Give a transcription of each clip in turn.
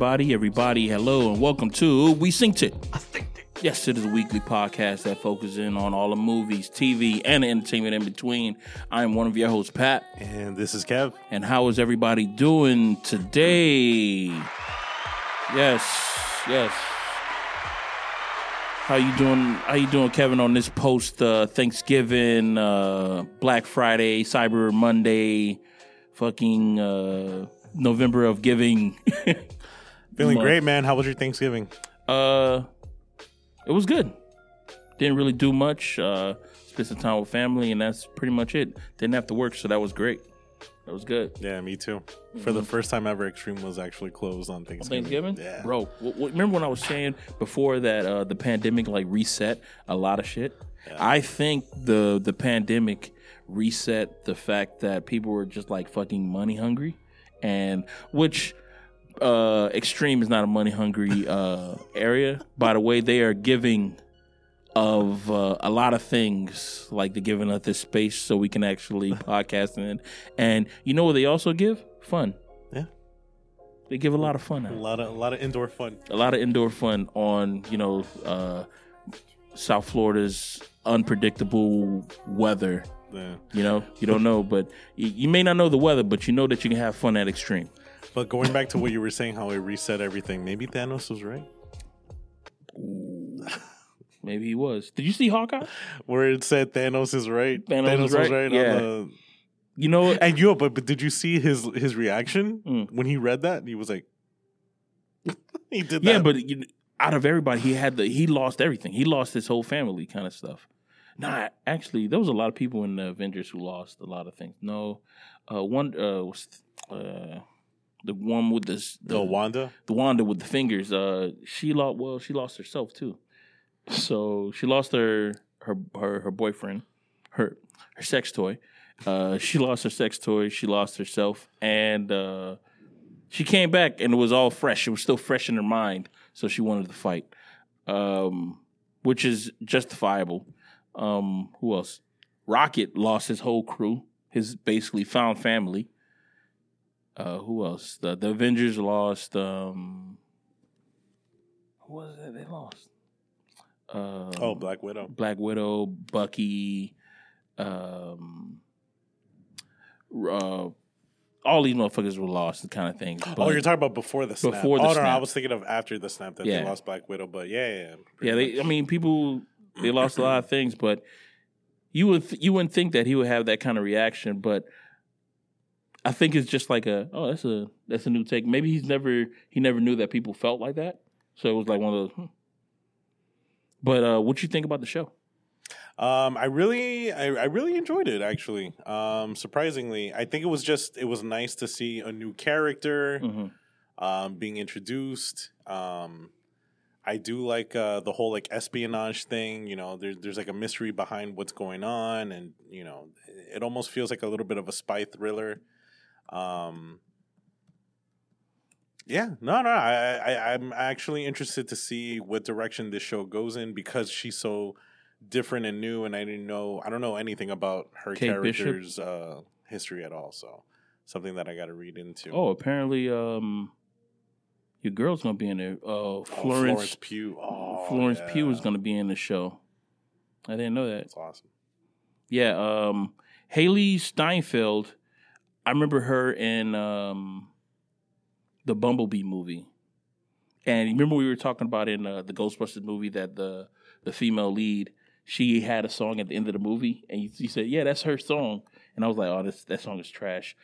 everybody, everybody, hello, and welcome to We Synced It. Yes, it is a weekly podcast that focuses in on all the movies, TV, and entertainment in between. I am one of your hosts, Pat. And this is Kev. And how is everybody doing today? Yes, yes. How you doing? How you doing, Kevin? On this post uh, Thanksgiving, uh, Black Friday, Cyber Monday, fucking uh, November of Giving. Feeling month. great, man. How was your Thanksgiving? Uh, it was good. Didn't really do much. Uh, spent some time with family, and that's pretty much it. Didn't have to work, so that was great. That was good. Yeah, me too. For the first time ever, Extreme was actually closed on Thanksgiving. Thanksgiving, Yeah. bro. W- w- remember when I was saying before that uh, the pandemic like reset a lot of shit? I think the the pandemic reset the fact that people were just like fucking money hungry, and which uh, extreme is not a money hungry uh, area. By the way, they are giving of uh, a lot of things, like they're giving us this space so we can actually podcast in. And you know what they also give? Fun. Yeah. They give a lot of fun A lot of a lot of indoor fun. A lot of indoor fun on, you know, uh, South Florida's unpredictable weather. Yeah. You know, you don't know, but you, you may not know the weather, but you know that you can have fun at extreme. But going back to what you were saying, how it reset everything, maybe Thanos was right. Maybe he was. Did you see Hawkeye? Where it said Thanos is right. Thanos is right? Yeah. on the You know? And yo, but but did you see his his reaction Mm. when he read that? He was like he did that. Yeah, but you, out of everybody, he had the he lost everything. He lost his whole family, kind of stuff. Nah, actually, there was a lot of people in the Avengers who lost a lot of things. No, uh, one uh, was uh, the one with the the Wanda. the Wanda with the fingers. Uh, she lost. Well, she lost herself too. So she lost her her her, her boyfriend, her her sex toy. Uh, she lost her sex toy. She lost herself, and uh, she came back, and it was all fresh. It was still fresh in her mind, so she wanted to fight, um, which is justifiable. Um, who else? Rocket lost his whole crew, his basically found family. Uh, who else? The, the Avengers lost. Um, who was it they lost? Uh, Oh, Black Widow. Black Widow, Bucky, um, uh, all these motherfuckers were lost, the kind of thing. oh, you're talking about before the snap. Before the oh, no, snap. I was thinking of after the snap that Yeah. they lost Black Widow, but yeah, yeah, yeah. yeah, they, I mean, people they lost a lot of things, but you would th- you wouldn't think that he would have that kind of reaction, but I think it's just like a oh that's a that's a new take. Maybe he's never he never knew that people felt like that, so it was like one of those. Hmm. But uh, what do you think about the show? Um, I really, I, I really enjoyed it. Actually, um, surprisingly, I think it was just, it was nice to see a new character hmm um, being introduced. Um, I do like uh, the whole like espionage thing. You know, there's there's like a mystery behind what's going on, and you know, it almost feels like a little bit of a spy thriller. Um, yeah, no, no, I, I, I'm actually interested to see what direction this show goes in because she's so different and new, and I didn't know, I don't know anything about her Kate character's uh, history at all. So something that I got to read into. Oh, apparently, um, your girl's gonna be in there. Uh, Oh, Florence Pugh. Oh, Florence yeah. Pugh is gonna be in the show. I didn't know that. That's awesome. Yeah, um, Hailee Steinfeld. I remember her in um, the Bumblebee movie, and remember we were talking about in uh, the Ghostbusters movie that the the female lead she had a song at the end of the movie, and you, you said, "Yeah, that's her song," and I was like, "Oh, this that song is trash."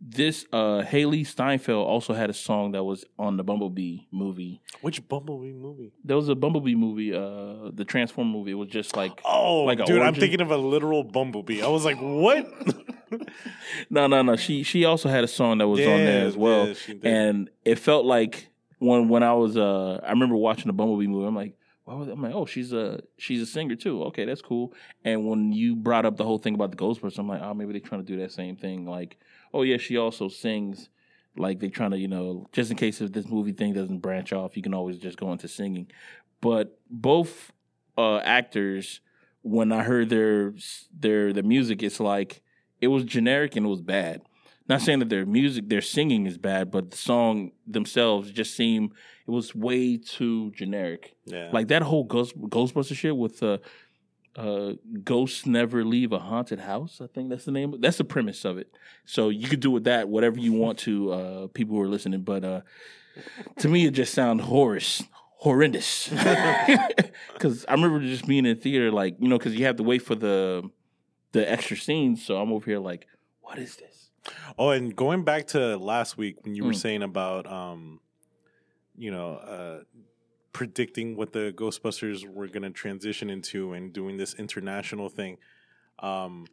This uh, Hailee Steinfeld also had a song that was on the Bumblebee movie. Which Bumblebee movie? There was a Bumblebee movie, uh, the Transform movie. It was just like Oh, Like dude, I'm thinking of a literal Bumblebee. I was like, what? No, no, no. She she also had a song that was on there as well, yeah, and it felt like when when I was uh I remember watching the Bumblebee movie. I'm like, why was I'm like, oh, she's a she's a singer too. Okay, that's cool. And when you brought up the whole thing about the Ghostbusters, I'm like, oh, maybe they're trying to do that same thing. Like, oh yeah, she also sings. Like they're trying to, you know, just in case if this movie thing doesn't branch off, you can always just go into singing. But both uh actors, when I heard their their the music, it's like it was generic and it was bad. not saying that their music, their singing is bad, but the song themselves just seem it was way too generic. Yeah. Like that whole Ghost, Ghostbuster shit with uh, uh, ghosts never leave a haunted house. I think that's the name. That's the premise of it. So you could do with that whatever you want to. Uh, people who are listening, but uh, to me, it just sounds horrors, horrendous. Because I remember just being in theater, like you know, because you have to wait for the the extra scenes. So I'm over here like, what is this? Oh, and going back to last week when you were Mm. saying about, um, you know, uh, predicting what the Ghostbusters were going to transition into and doing this international thing, um,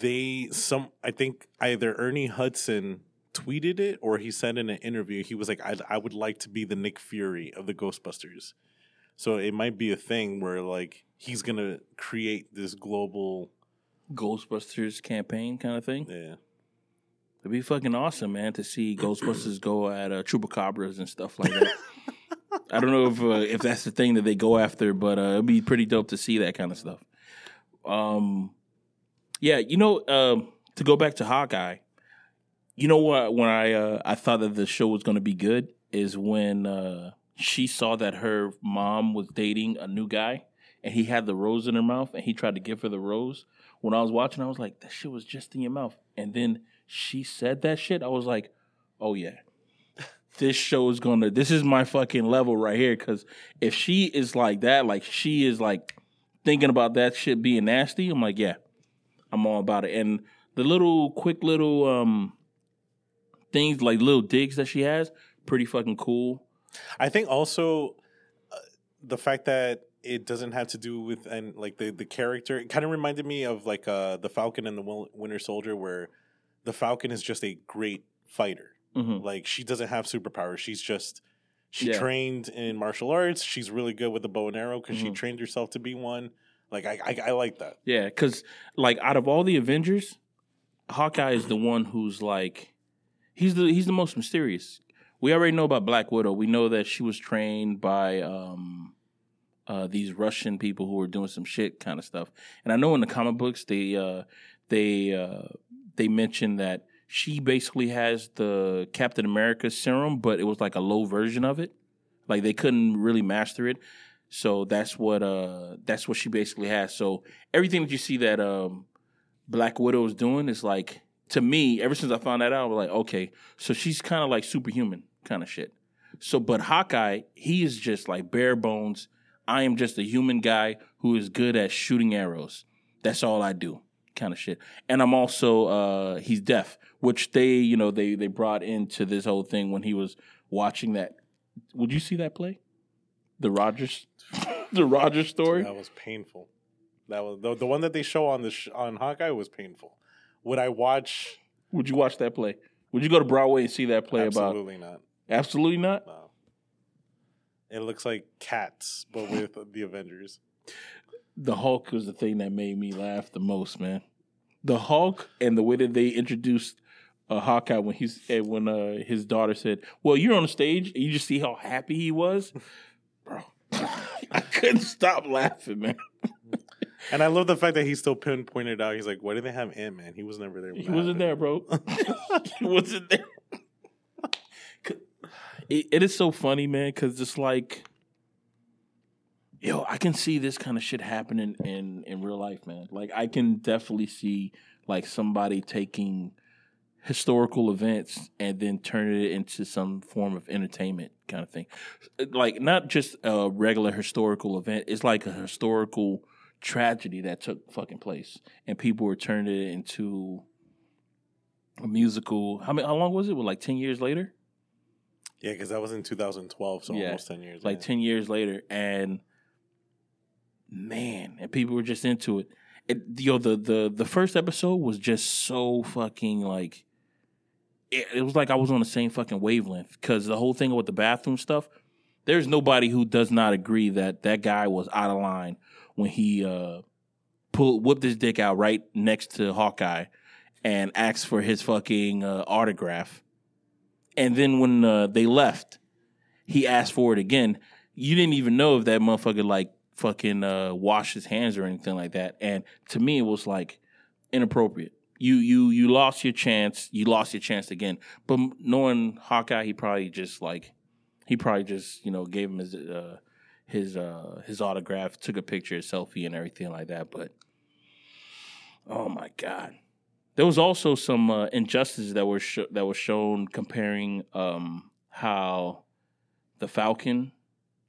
they some I think either Ernie Hudson tweeted it or he said in an interview he was like, I, I would like to be the Nick Fury of the Ghostbusters. So it might be a thing where like he's gonna create this global, Ghostbusters campaign kind of thing. yeah. It'd be fucking awesome, man, to see Ghostbusters go at uh, chupacabras and stuff like that. I don't know if uh, if that's the thing that they go after, but uh, it'd be pretty dope to see that kind of stuff. Um, yeah, you know, um, to go back to Hawkeye, you know what? When I uh, I thought that the show was going to be good is when uh, she saw that her mom was dating a new guy, and he had the rose in her mouth, and he tried to give her the rose. When I was watching, I was like, that shit was just in your mouth, and then she said that shit. I was like, oh yeah. This show is gonna. This is my fucking level right here. Because if she is like that, like she is like thinking about that shit being nasty, I'm like, yeah, I'm all about it. And the little quick little um things like little digs that she has, pretty fucking cool. I think also uh, the fact that it doesn't have to do with and like the the character it kind of reminded me of like uh the Falcon and the Winter Soldier where the Falcon is just a great fighter. hmm Like she doesn't have superpowers. She's just she Yeah. trained in martial arts. She's really good with the bow and arrow because she Mhm. trained herself to be one. Like I I, I like that. Yeah, because like out of all the Avengers, Hawkeye is the one who's like he's the he's the most mysterious. We already know about Black Widow. We know that she was trained by um uh these Russian people who were doing some shit kind of stuff. And I know in the comic books they uh they uh they mentioned that she basically has the Captain America serum, but it was like a low version of it. Like they couldn't really master it. So that's what uh that's what she basically has. So everything that you see that um Black Widow is doing is like to me, ever since I found that out, I was like, okay, so she's kind of like superhuman kind of shit. So but Hawkeye, he is just like bare bones. I am just a human guy who is good at shooting arrows. That's all I do, kind of shit. And I'm also uh he's deaf, which they, you know, they they brought into this whole thing when he was watching that. Would you see that play? The Rogers the Rogers story? That was painful. That was the, the one that they show on the sh- on Hawkeye was painful. Would I watch? Would you watch that play? Would you go to Broadway and see that play about? Absolutely not. Absolutely not. No. It looks like cats, but with the Avengers. The Hulk was the thing that made me laugh the most, man. The Hulk and the way that they introduced uh, Hawkeye when he's eh, when uh, his daughter said, "Well, you're on the stage," and you just see how happy he was, bro. I couldn't stop laughing, man. And I love the fact that he still pinpointed out. He's like, "Why do they have Ant Man? He was never there." He wasn't happened." there, bro. he wasn't there. It, it is so funny, man, because it's like, yo, I can see this kind of shit happening in in real life, man. Like, I can definitely see like somebody taking historical events and then turning it into some form of entertainment kind of thing. Like, not just a regular historical event. It's like a historical tragedy that took fucking place, and people were turning it into a musical. How many? How long was it? Well, like ten years later. Yeah, because that was in 2012, so Yeah. almost 10 years. like yeah. 10 years later and man and people were just into it it yo the the the first episode was just so fucking like it, it was like i was on the same fucking wavelength because the whole thing with the bathroom stuff there's nobody who does not agree that that guy was out of line when he uh pulled whipped his dick out right next to hawkeye and asked for his fucking uh, autograph and then when uh, they left he asked for it again. You didn't even know if that motherfucker like fucking uh, washed his hands or anything like that. And to me, it was like inappropriate. you you you lost your chance. You lost your chance again. But knowing Hawkeye, he probably just like he probably just you know gave him his uh, his uh, his autograph, took a picture, a selfie, and everything like that. But oh my god, there was also some uh, injustices that were sh- that was shown comparing um, how the Falcon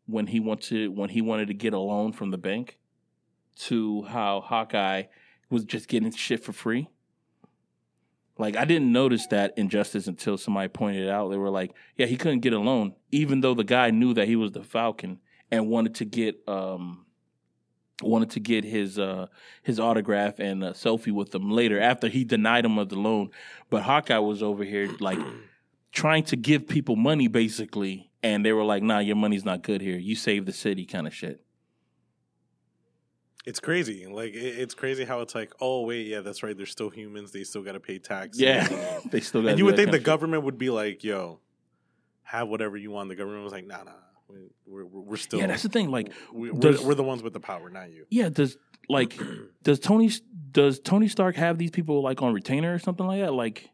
when he wanted when he wanted to get a loan from the bank to how Hawkeye was just getting shit for free. Like I didn't notice that injustice until somebody pointed it out. They were like, "Yeah, he couldn't get a loan, even though the guy knew that he was the Falcon and wanted to get um wanted to get his uh his autograph and a selfie with him later after he denied him of the loan. But Hawkeye was over here like trying to give people money basically, and they were like, "Nah, your money's not good here. You save the city," kind of shit. It's crazy. Like it, it's crazy how it's like, oh wait, yeah, that's right. They're still humans. They still got to pay taxes. Yeah, they still got. and you would think the government would be like, yo, have whatever you want. The government was like, nah, nah. We're, we're, we're still. Yeah, that's the thing. Like, we, does- we're, we're the ones with the power, not you. Yeah, does like does Tony does Tony Stark have these people like on retainer or something like that? Like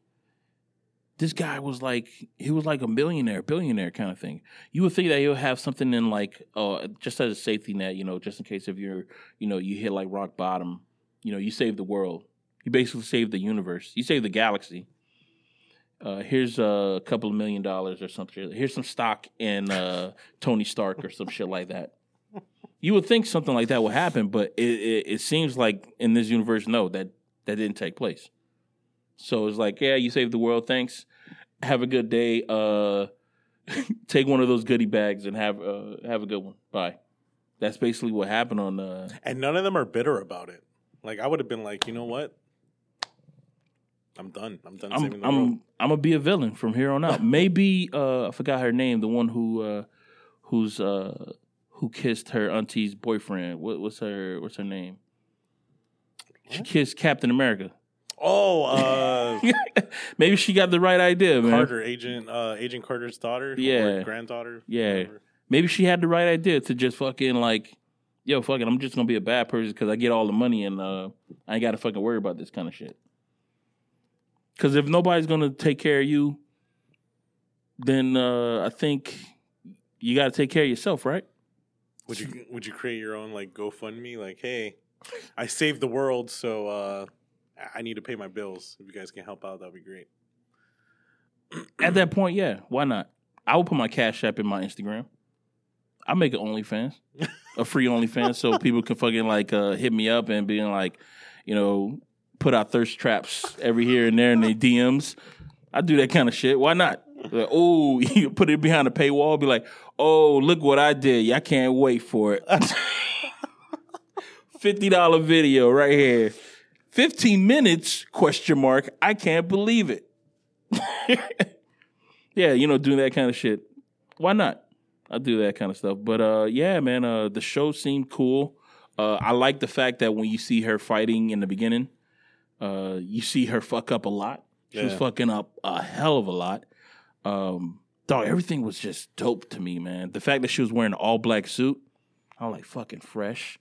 this guy was like he was like a millionaire, billionaire kind of thing. You would think that he'll have something in like uh just as a safety net, you know, just in case if you're you know, you hit like rock bottom, you know, you save the world. You basically save the universe. You save the galaxy. Uh, here's a couple of million dollars or something. Here's some stock in uh, Tony Stark or some shit like that. You would think something like that would happen, but it, it, it seems like in this universe, no, that that didn't take place. So it's like, yeah, you saved the world, thanks. Have a good day. Uh, take one of those goodie bags and have uh, have a good one. Bye. That's basically what happened on. Uh, And none of them are bitter about it. Like I would have been like, you know what? I'm done. I'm done I'm saving the I'm world. I'm gonna be a villain from here on out. Maybe uh, I forgot her name, the one who uh, who's uh, who kissed her auntie's boyfriend. What, what's her What's her name? She kissed Captain America. Oh, uh, Maybe she got the right idea, man. Carter, Agent uh, Agent Carter's daughter, Yeah. or granddaughter. Yeah. whatever. Maybe she had the right idea to just fucking like, yo, fuck it, I'm just gonna be a bad person because I get all the money and uh, I ain't got to fucking worry about this kind of shit. Because if nobody's gonna take care of you, then uh, I think you got to take care of yourself, right? Would you Would you create your own like GoFundMe? Like, hey, I saved the world, so uh, I- need to pay my bills. If you guys can help out, that'd be great. At that point, yeah, why not? I will put my Cash App in my Instagram. I make an OnlyFans, a free OnlyFans, so people can fucking like uh, hit me up and being like, you know, put out thirst traps every here and there in their DMs. I do that kind of shit. Why not? Like, oh, you put it behind a paywall. Be like, oh, look what I did. Y'all can't wait for it. Fifty dollar video right here. Fifteen minutes? Question mark. I can't believe it. yeah, you know, doing that kind of shit. Why not? I do that kind of stuff. But uh, yeah, man, uh, the show seemed cool. Uh, I like the fact that when you see her fighting in the beginning, uh, you see her fuck up a lot. She was Yeah. fucking up a hell of a lot. Um, dog, everything was just dope to me, man. The fact that she was wearing an all black suit, I was like fucking fresh.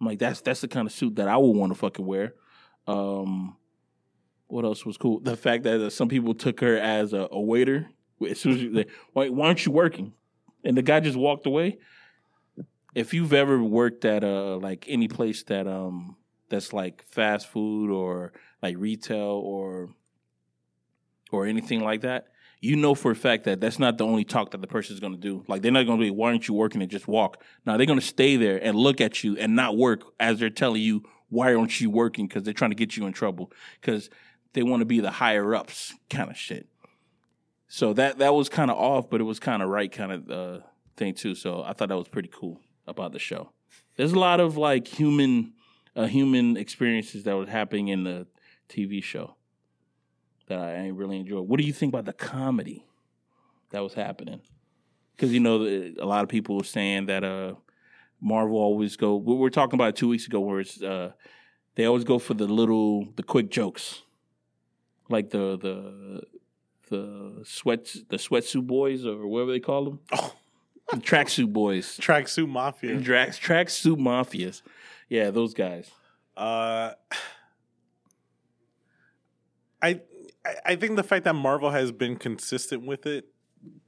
I'm like, that's that's the kind of suit that I would want to fucking wear. Um, what else was cool? The fact that uh, some people took her as a, a waiter. As soon as you, why, why aren't you working? And the guy just walked away. If you've ever worked at uh like any place that um that's like fast food or like retail or or anything like that, you know for a fact that that's not the only talk that the person is going to do. Like they're not going to be, why aren't you working and just walk? Now they're going to stay there and look at you and not work as they're telling you why aren't you working because they're trying to get you in trouble because they want to be the higher ups kind of shit. So that that was kind of off, but it was kind of right kind of uh, thing too. So I thought that was pretty cool about the show. There's a lot of like human uh, human experiences that was happening in the TV show that I really enjoyed. What do you think about the comedy that was happening? Because you know a lot of people were saying that uh, Marvel always go. We were talking about it two weeks ago, where it's uh, they always go for the little, the quick jokes, like the the the sweat the sweatsuit boys or whatever they call them, Oh, the tracksuit boys, tracksuit mafia. Drax tracksuit mafias. Yeah, those guys. Uh, I I- think the fact that Marvel has been consistent with it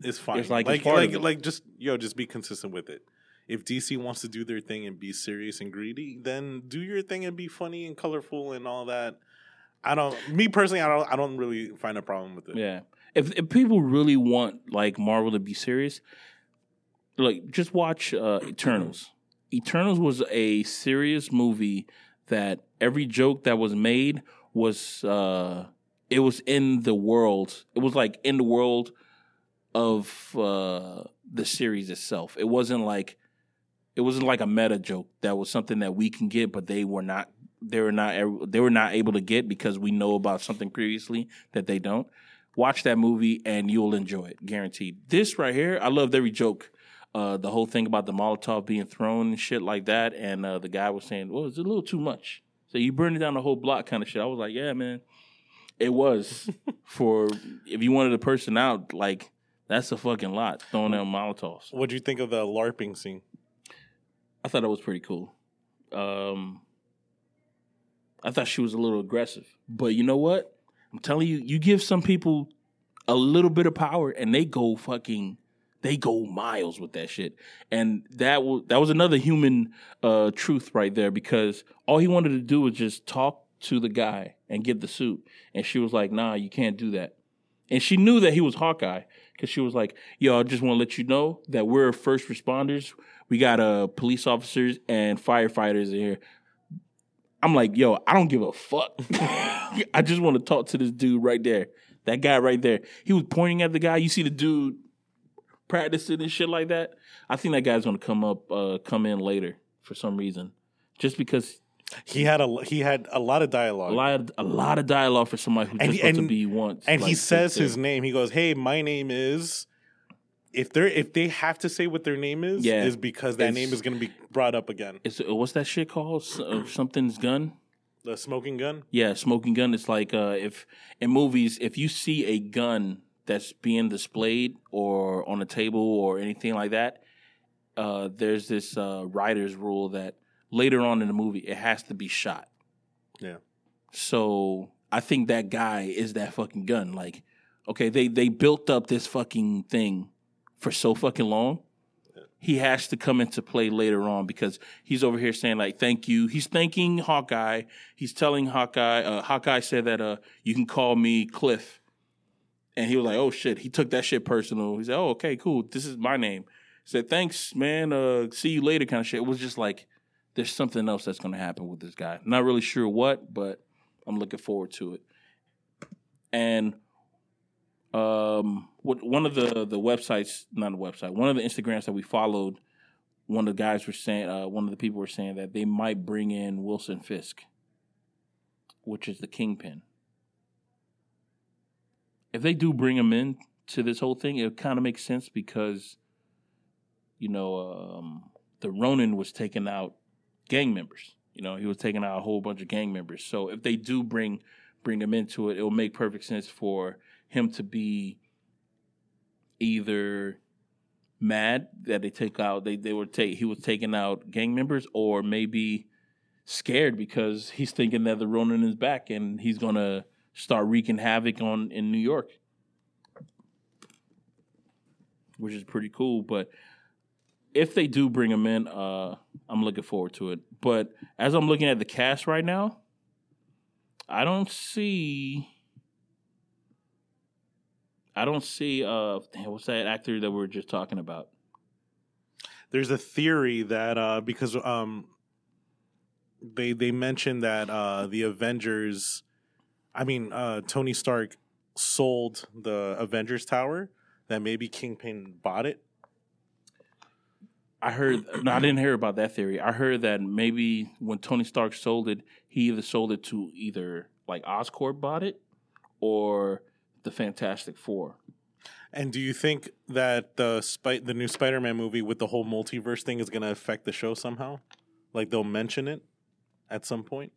is fine. It's like like like, like just yo, just be consistent with it. If DC wants to do their thing and be serious and greedy, then do your thing and be funny and colorful and all that. I don't. Me personally, I don't. I don't really find a problem with it. Yeah. If if people really want like Marvel to be serious, like just watch uh, Eternals. Eternals was a serious movie that every joke that was made was uh it was in the world. It was like in the world of uh the series itself. It wasn't like it wasn't like a meta joke that was something that we can get but they were not they were not they were not able to get because we know about something previously that they don't. Watch that movie and you'll enjoy it, guaranteed. This right here, I loved every joke. Uh, the whole thing about the Molotov being thrown and shit like that, and uh, the guy was saying, "Well, it's a little too much." So you burning down the whole block, kind of shit. I was like, "Yeah, man, it was for if you wanted a person out, like that's a fucking lot throwing down Molotovs." What do you think of the LARPing scene? I thought that was pretty cool. Um, I thought she was a little aggressive, but you know what? I'm telling you, you give some people a little bit of power, and they go fucking, they go miles with that shit. And that was that was another human uh, truth right there because all he wanted to do was just talk to the guy and get the suit, and she was like, "Nah, you can't do that." And she knew that he was Hawkeye because she was like, "Yo, I just want to let you know that we're first responders. We got uh police officers and firefighters in here." I'm like, "Yo, I don't give a fuck. I just want to talk to this dude right there. That guy right there. He was pointing at the guy. You see the dude practicing and shit like that. I think that guy's gonna come up, uh, come in later for some reason, just because He had a he had a lot of a dialogue, lot of a lot of dialogue for somebody who's And just he- to be once. and he says his name. He goes, "Hey, my name is." If they're if they have to say what their name is, Yeah. is because that name is going to be brought up again. It's, uh, what's that shit called? Uh, something's gun. The smoking gun. Yeah, smoking gun. It's like uh, if in movies, if you see a gun that's being displayed or on a table or anything like that, uh, there's this uh, writer's rule that later on in the movie it has to be shot. Yeah. So I think that guy is that fucking gun. Like, okay, they they built up this fucking thing for so fucking long. He has to come into play later on because he's over here saying like, "Thank you." He's thanking Hawkeye. He's telling Hawkeye. Uh, Hawkeye said that uh, you can call me Cliff, and he was like, "Oh shit." He took that shit personal. He said, "Oh okay, cool. This is my name." He said, "Thanks, man. Uh, see you later." Kind of shit. It was just like there's something else that's going to happen with this guy. Not really sure what, but I'm looking forward to it. And um, what one of the the websites, not a website, one of the Instagrams that we followed, one of the guys were saying, uh, one of the people were saying that they might bring in Wilson Fisk, which is the kingpin. If they do bring him in to this whole thing, it kind of makes sense because, you know, um, the Ronin was taking out gang members. You know, he was taking out a whole bunch of gang members. So if they do bring bring him into it, it will make perfect sense for him to be either mad that they take out they they were take he was taking out gang members or maybe scared because he's thinking that the Ronin is back and he's gonna start wreaking havoc on in New York. Which is pretty cool. But if they do bring him in, uh, I'm looking forward to it. But as I'm looking at the cast right now, I don't see. I don't see. Uh, what's that actor that we were just talking about? There's a theory that uh, because um, they they mentioned that uh, the Avengers, I mean uh, Tony Stark sold the Avengers Tower. That maybe Kingpin bought it. I heard. No, I didn't hear about that theory. I heard that maybe when Tony Stark sold it, he either sold it to either like Oscorp bought it, or the Fantastic Four. And do you think that the Spi- the new Spider-Man movie with the whole multiverse thing is going to affect the show somehow? Like they'll mention it at some point?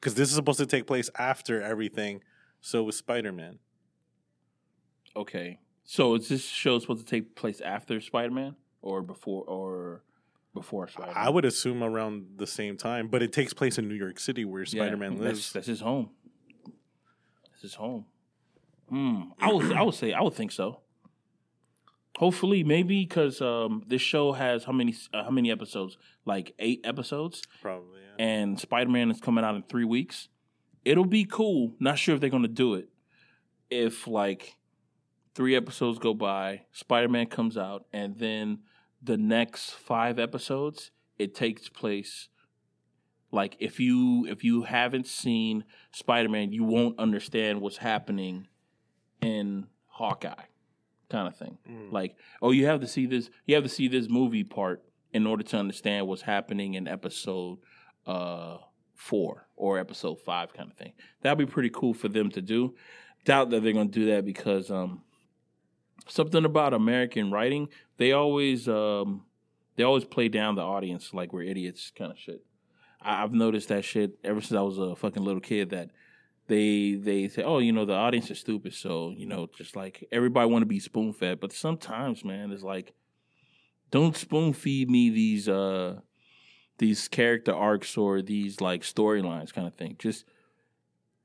Because this is supposed to take place after everything. So with Spider-Man, Okay, so is this show supposed to take place after Spider Man or before or before Spider? Man? I would assume around the same time. But it takes place in New York City where Spider-Man lives. that's his home. Is his home? Hmm. I would. I would say. I would think so. Hopefully, maybe because um, this show has how many uh, how many episodes? Like eight episodes, Probably. Yeah. and Spider Man is coming out in three weeks. It'll be cool. Not sure if they're gonna do it. If like three episodes go by, Spider Man comes out, and then the next five episodes it takes place. Like if you if you haven't seen Spider Man, you won't understand what's happening in Hawkeye, kind of thing. Mm. Like, oh, you have to see this. You have to see this movie part in order to understand what's happening in episode uh, four or episode five, kind of thing. That'd be pretty cool for them to do. Doubt that they're gonna do that because um, something about American writing, they always um, they always play down the audience like we're idiots, kind of shit. I- I've noticed that shit ever since I was a fucking little kid. That they they say, oh, you know, the audience is stupid, so you know, just like everybody want to be spoon fed. But sometimes, man, it's like, don't spoon feed me these uh these character arcs or these like storylines, kind of thing. Just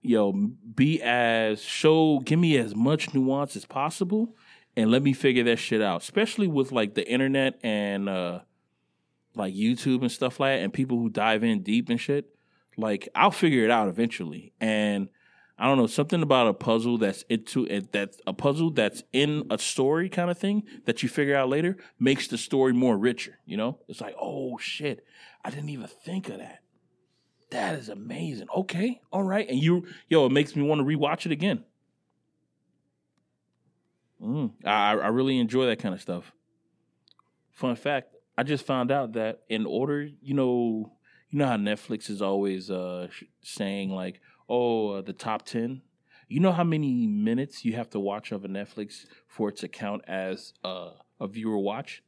yo, be as show, give me as much nuance as possible, and let me figure that shit out. Especially with like the internet and uh like YouTube and stuff like that, and people who dive in deep and shit. Like I'll figure it out eventually, and I don't know something about a puzzle that's into it that's a puzzle that's in a story kind of thing that you figure out later makes the story more richer. You know, it's like oh shit, I didn't even think of that. That is amazing. Okay, all right, and you yo, it makes me want to rewatch it again. Mm, I I really enjoy that kind of stuff. Fun fact: I just found out that in order, you know, you know how Netflix is always uh, saying like, "Oh, uh, the top 10. You know how many minutes you have to watch of a Netflix for it to count as uh, a viewer watch?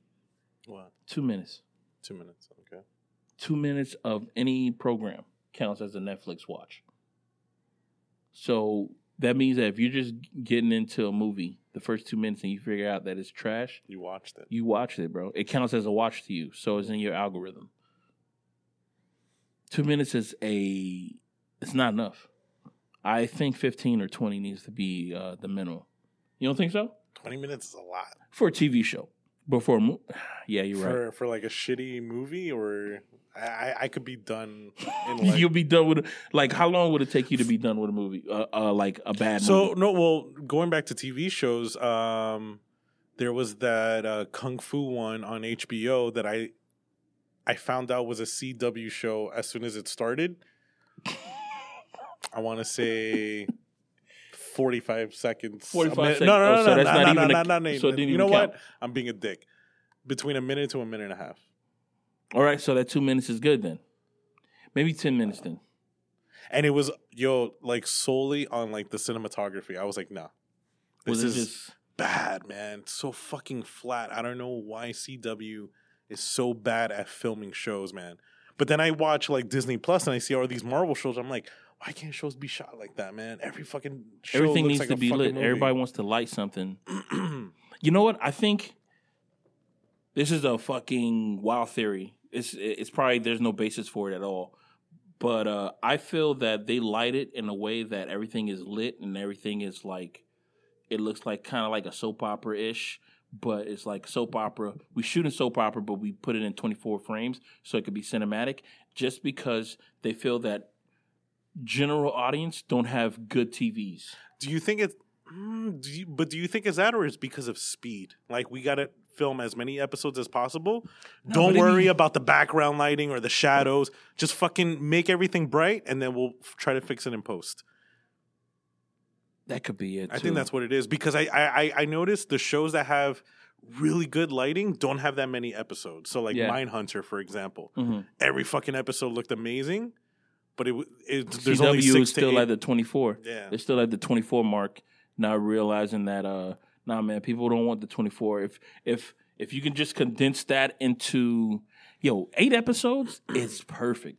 What? Two minutes. Two minutes. Okay. Two minutes of any program counts as a Netflix watch. So that means that if you're just getting into a movie, the first two minutes, and you figure out that it's trash, You watched it. you watched it, bro. It counts as a watch to you, so it's in your algorithm. Two minutes is a, it's not enough. I think fifteen or twenty needs to be uh, the minimum. You don't think so? Twenty minutes is a lot For a TV show, but for a mo- yeah, you're for right. for like a shitty movie, or I I- could be done in like. You'll be done with like how long would it take you to be done with a movie? Uh, uh like a bad so movie. no, well, going back to TV shows, um, there was that uh, kung fu one on HBO that I I found out was a CW show as soon as it started. I want to say. 45 seconds. 45 minute- seconds. No, no, Oh, no, so no, that's no, not no, even no, a- no, no, so it You know count. what? I'm being a dick. Between a minute to a minute and a half. All right, so that two minutes is good then. Maybe ten minutes then. and it was yo like solely on like the cinematography. I was like, nah, this Was is just bad, man. It's so fucking flat. I don't know why CW is so bad at filming shows, man. But then I watch like Disney Plus and I see all these Marvel shows. I'm like, why can't shows be shot like that, man? Every fucking show everything needs like to be lit? movie. Everybody wants to light something. You know what? I think this is a fucking wild theory. It's it's probably there's no basis for it at all. But uh, I feel that they light it in a way that everything is lit and everything is like it looks like kind of like a soap opera ish, but it's like soap opera. We shoot in soap opera, but we put it in 24 frames so it could be cinematic. Just because they feel that general audience don't have good TVs. do you think it's mm, do you, but do you think it's that or is because of speed? Like we gotta film as many episodes as possible. No, Don't it worry about the background lighting or the shadows. Just fucking make everything bright and then we'll f- try to fix it in post. That could be it. I too. think that's what it is because I, I I- noticed the shows that have really good lighting don't have that many episodes. So like Yeah. Mindhunter, for example, Mhm. every fucking episode looked amazing, but it, w- it there's only six is to still eight. at the 24. yeah. They're still at the 24 mark, not realizing that uh nah man, people don't want the 24. If if if you can just condense that into yo, 8 episodes, it's perfect.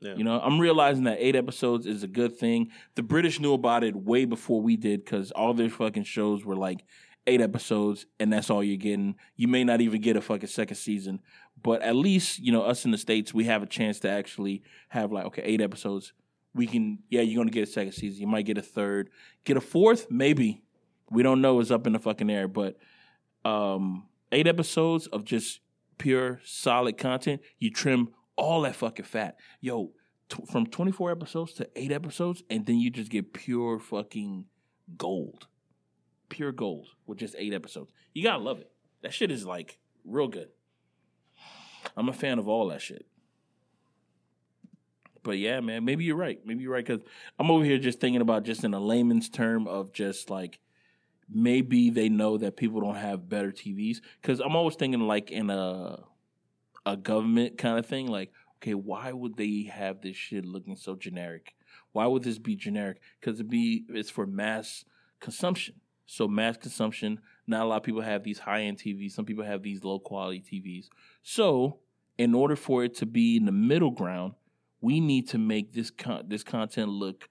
Yeah. You know, I'm realizing that 8 episodes is a good thing. The British knew about it way before we did cuz all their fucking shows were like 8 episodes and that's all you're getting. You may not even get a fucking second season, but at least, you know, us in the states, we have a chance to actually have like okay, 8 episodes we can. Yeah, you're gonna get a second season. You might get a third, get a fourth, maybe. We don't know. It's up in the fucking air, but um, eight episodes of just pure solid content. You trim all that fucking fat, yo. T- from 24 episodes to eight episodes, and then you just get pure fucking gold, pure gold with just eight episodes. You gotta love it. That shit is like real good. I'm a fan of all that shit. But yeah, man, maybe you're right. Maybe you're right because I'm over here just thinking about just in a layman's term of just like maybe they know that people don't have better TVs because I'm always thinking like in a a government kind of thing like okay why would they have this shit looking so generic why would this be generic because it be it's for mass consumption so mass consumption not a lot of people have these high end TVs some people have these low quality TVs so in order for it to be in the middle ground we need to make this con- this content look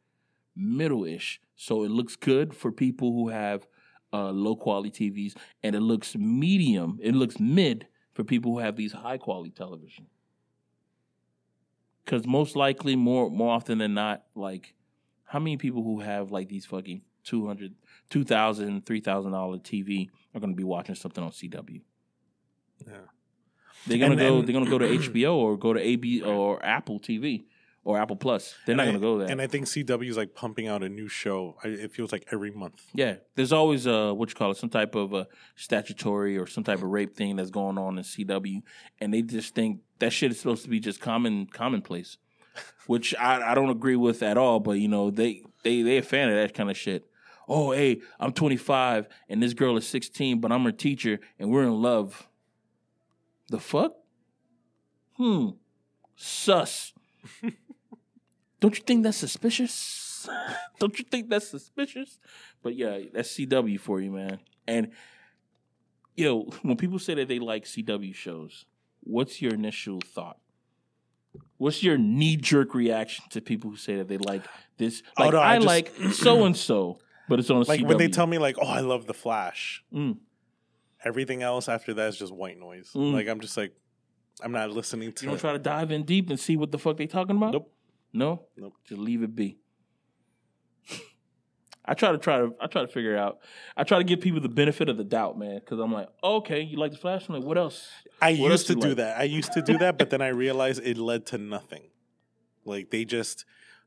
middle-ish so it looks good for people who have uh, low quality TVs, and it looks medium. It looks mid for people who have these high quality television. Because most likely, more more often than not, like how many people who have like these fucking 200 2000 3000 dollar TV are going to be watching something on CW? Yeah. They're gonna And- go. and- they're gonna go to HBO or go to AB or Apple TV or Apple Plus. They're not gonna go there. And I think CW is like pumping out a new show. I, it feels like every month. Yeah, there's always a what you call it, some type of uh, statutory or some type of rape thing that's going on in CW, and they just think that shit is supposed to be just common commonplace, which I, I don't agree with at all. But you know they they they're a fan of that kind of shit. Oh hey, I'm 25 and this girl is 16, but I'm her teacher and we're in love. The fuck? Hmm. Sus. Don't you think that's suspicious? Don't you think that's suspicious? But yeah, that's CW for you, man. And yo, when people say that they like CW shows, what's your initial thought? What's your knee jerk reaction to people who say that they like this? Oh, Like no, I I, just- like so and so, but it's on Like CW. when they tell me like, "Oh, I love the Flash," Mm. everything else after that is just white noise. Mm. Like I'm just like, I'm not listening to. you don't try to dive in deep and see what the fuck they talking about. Nope. No. Nope. Just leave it be. I try to try to I try to figure out. I try to give people the benefit of the doubt, man, because I'm like, okay, you like the Flash? I'm like, what else? I What used else to do like? that. I used to do that, but then I realized it led to nothing. Like they just.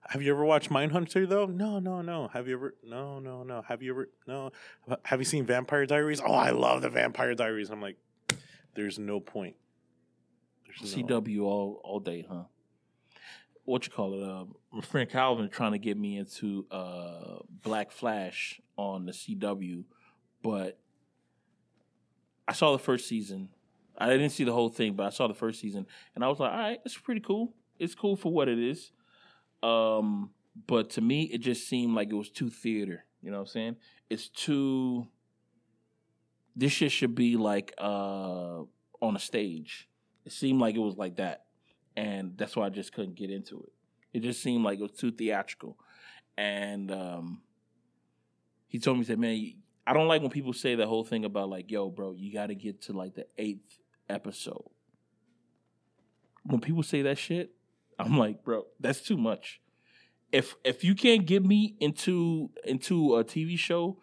Have you ever watched Mindhunter though? No, no, no. Have you ever? No, no, no. Have you ever? No. Have you seen Vampire Diaries? Oh, I love the Vampire Diaries. I'm like, there's no point. There's no- CW all all day, huh? What you call it? Uh, my friend Calvin trying to get me into uh, Black Flash on the CW, but I saw the first season. I didn't see the whole thing, but I saw the first season, and I was like, all right, it's pretty cool. It's cool for what it is. Um, but to me, it just seemed like it was too theater. You know what I'm saying? It's too. This shit should be like uh on a stage. It seemed like it was like that, and that's why I just couldn't get into it. It just seemed like it was too theatrical, and um, he told me, he said, "Man, I don't like when people say the whole thing about like, yo, bro, you got to get to like the eighth episode." When people say that shit, I'm like, bro, that's too much. If if you can't get me into into a TV show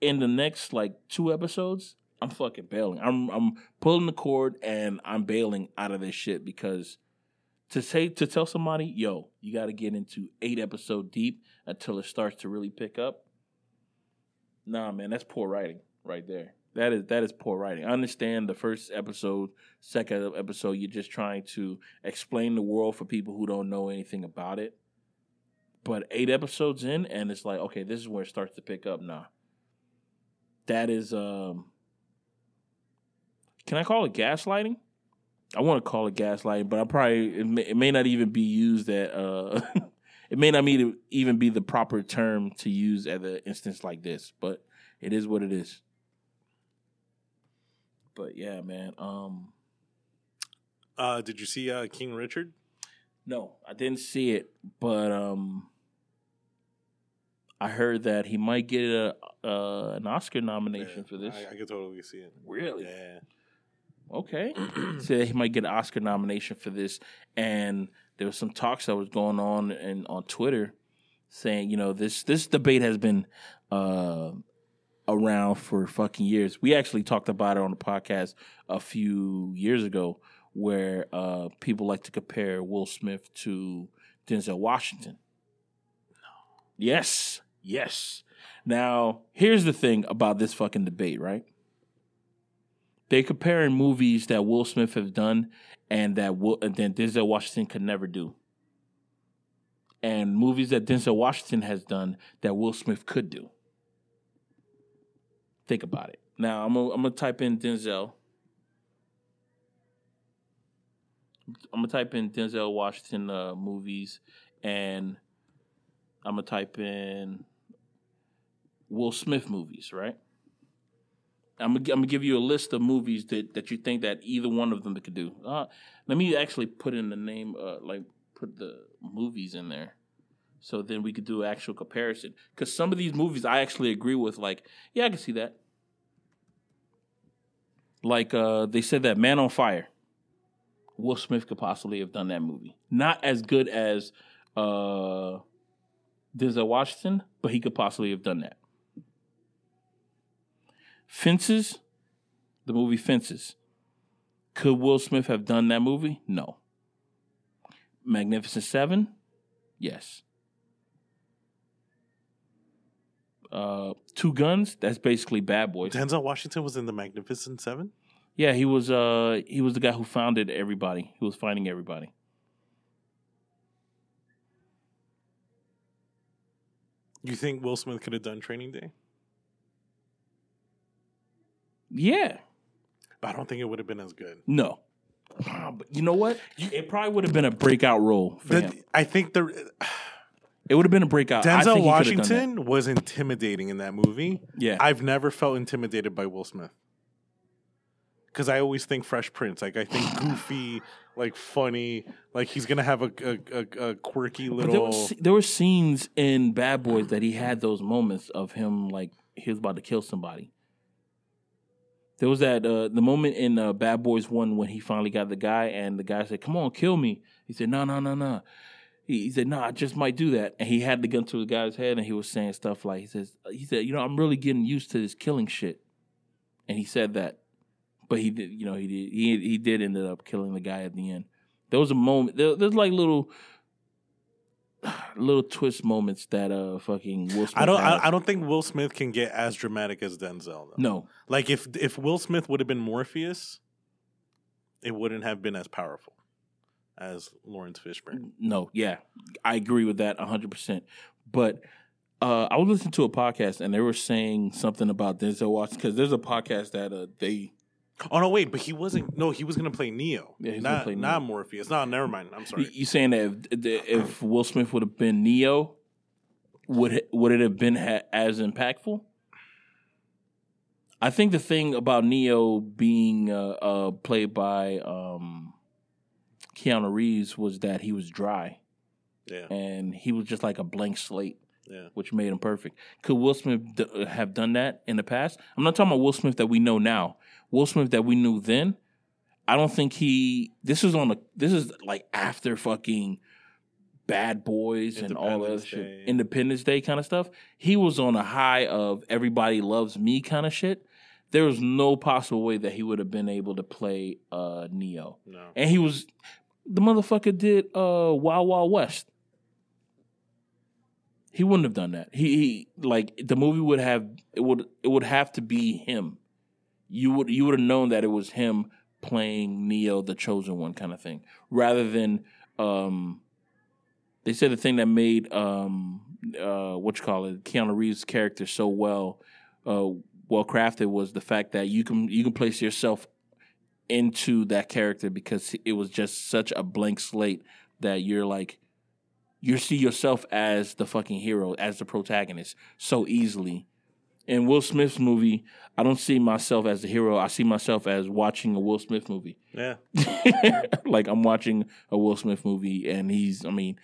in the next like two episodes, I'm fucking bailing. I'm I'm pulling the cord and I'm bailing out of this shit because to say to tell somebody, yo, you got to get into eight episode deep until it starts to really pick up. Nah, man, that's poor writing right there. That is that is poor writing. I understand the first episode, second episode, you're just trying to explain the world for people who don't know anything about it. But eight episodes in, and it's like, okay, this is where it starts to pick up. Nah, that is um can I call it gaslighting? I want to call it gaslighting, but I probably it may, it may not even be used at uh it may not even be the proper term to use at an instance like this, but it is what it is. But yeah, man. Um Uh, did you see uh, King Richard? no, I didn't see it, but um I heard that he might get a uh, an Oscar nomination Yeah, for this. I, I could totally see it. really? Yeah. Okay. Said he might get an Oscar nomination for this, and there was some talks that was going on and on Twitter saying, you know, this this debate has been uh, around for fucking years. We actually talked about it on the podcast a few years ago, where uh, people like to compare Will Smith to Denzel Washington. Yes, yes. Now, here's the thing about this fucking debate, right? They comparing movies that Will Smith has done and that Will, and then Denzel Washington could never do, and movies that Denzel Washington has done that Will Smith could do. Think about it. Now, I'm gonna, I'm type in Denzel. I'm gonna type in Denzel Washington uh, movies, and I'm gonna type in Will Smith movies, right? I'm gonna, I'm gonna give you a list of movies that, that you think that either one of them could do. Uh, let me actually put in the name, uh, like put the movies in there, so then we could do actual comparison. Because some of these movies I actually agree with. Like, yeah, I can see that. Like uh, they said that Man on Fire, Will Smith could possibly have done that movie. Not as good as uh, Denzel Washington, but he could possibly have done that. Fences, the movie Fences. Could Will Smith have done that movie? No. Magnificent Seven? Yes. Uh, Two Guns? That's basically Bad Boys. Denzel Washington was in the Magnificent Seven. Yeah, he was. Uh, he was the guy who founded everybody. He was finding everybody. You think Will Smith could have done Training Day? Yeah. But I don't think it would have been as good. No. But you know what? It probably would have been a breakout role for The- him. I think the It would have been a breakout. I think Denzel he could have done that. Washington was intimidating in that movie. Yeah. I've never felt intimidated by Will Smith. Because I always think Fresh Prince. Like I think goofy, like funny, like he's gonna have a a, a, a quirky But there, little. was, there were scenes in Bad Boys that he had those moments of him like he was about to kill somebody. There was that uh, the moment in uh, Bad Boys One when he finally got the guy and the guy said, "Come on, kill me." He said, "No, no, no, no." He, he said, "No, I just might do that." And he had the gun to the guy's head and he was saying stuff like, "He says, he said, you know, I'm really getting used to this killing shit." And he said that, but he did, you know, he did, he he did ended up killing the guy at the end. There was a moment. There, there's like little little twist moments that uh fucking Will Smith. I don't. I, I don't think Will Smith can get as dramatic as Denzel. Though. no, Like if if Will Smith would have been Morpheus, it wouldn't have been as powerful as Laurence Fishburne. no, yeah, I agree with that hundred percent. But uh I was listening to a podcast and they were saying something about Denzel Washington because there's a podcast that uh they Oh no, wait, but he wasn't. No, he was gonna play Neo. Yeah, he's not play Neo. not Morpheus. No, never mind. I'm sorry. you saying that if, if Will Smith would have been Neo, would it, would it have been ha- as impactful? I think the thing about Neo being uh, uh, played by um, Keanu Reeves was that he was dry Yeah, and he was just like a blank slate, yeah. which made him perfect. Could Will Smith d- uh, have done that in the past? I'm not talking about Will Smith that we know now. Will Smith that we knew then. I don't think he. This is on a. This is like after fucking Bad Boys and all that shit, Day. Independence Day kind of stuff. He was on a high of everybody loves me kind of shit. There was no possible way that he would have been able to play uh Neo, No. and he was the motherfucker did uh Wild Wild West. He wouldn't have done that. He, he like the movie would have it would it would have to be him. You would you would have known that it was him playing Neo, the chosen one, kind of thing, rather than um. They said the thing that made um uh what you call it Keanu Reeves' character so well uh well crafted was the fact that you can you can place yourself into that character because it was just such a blank slate that you're like you see yourself as the fucking hero, as the protagonist so easily. In Will Smith's movie, I don't see myself as the hero. I see myself as watching a Will Smith movie. Yeah. like I'm watching a Will Smith movie and he's I mean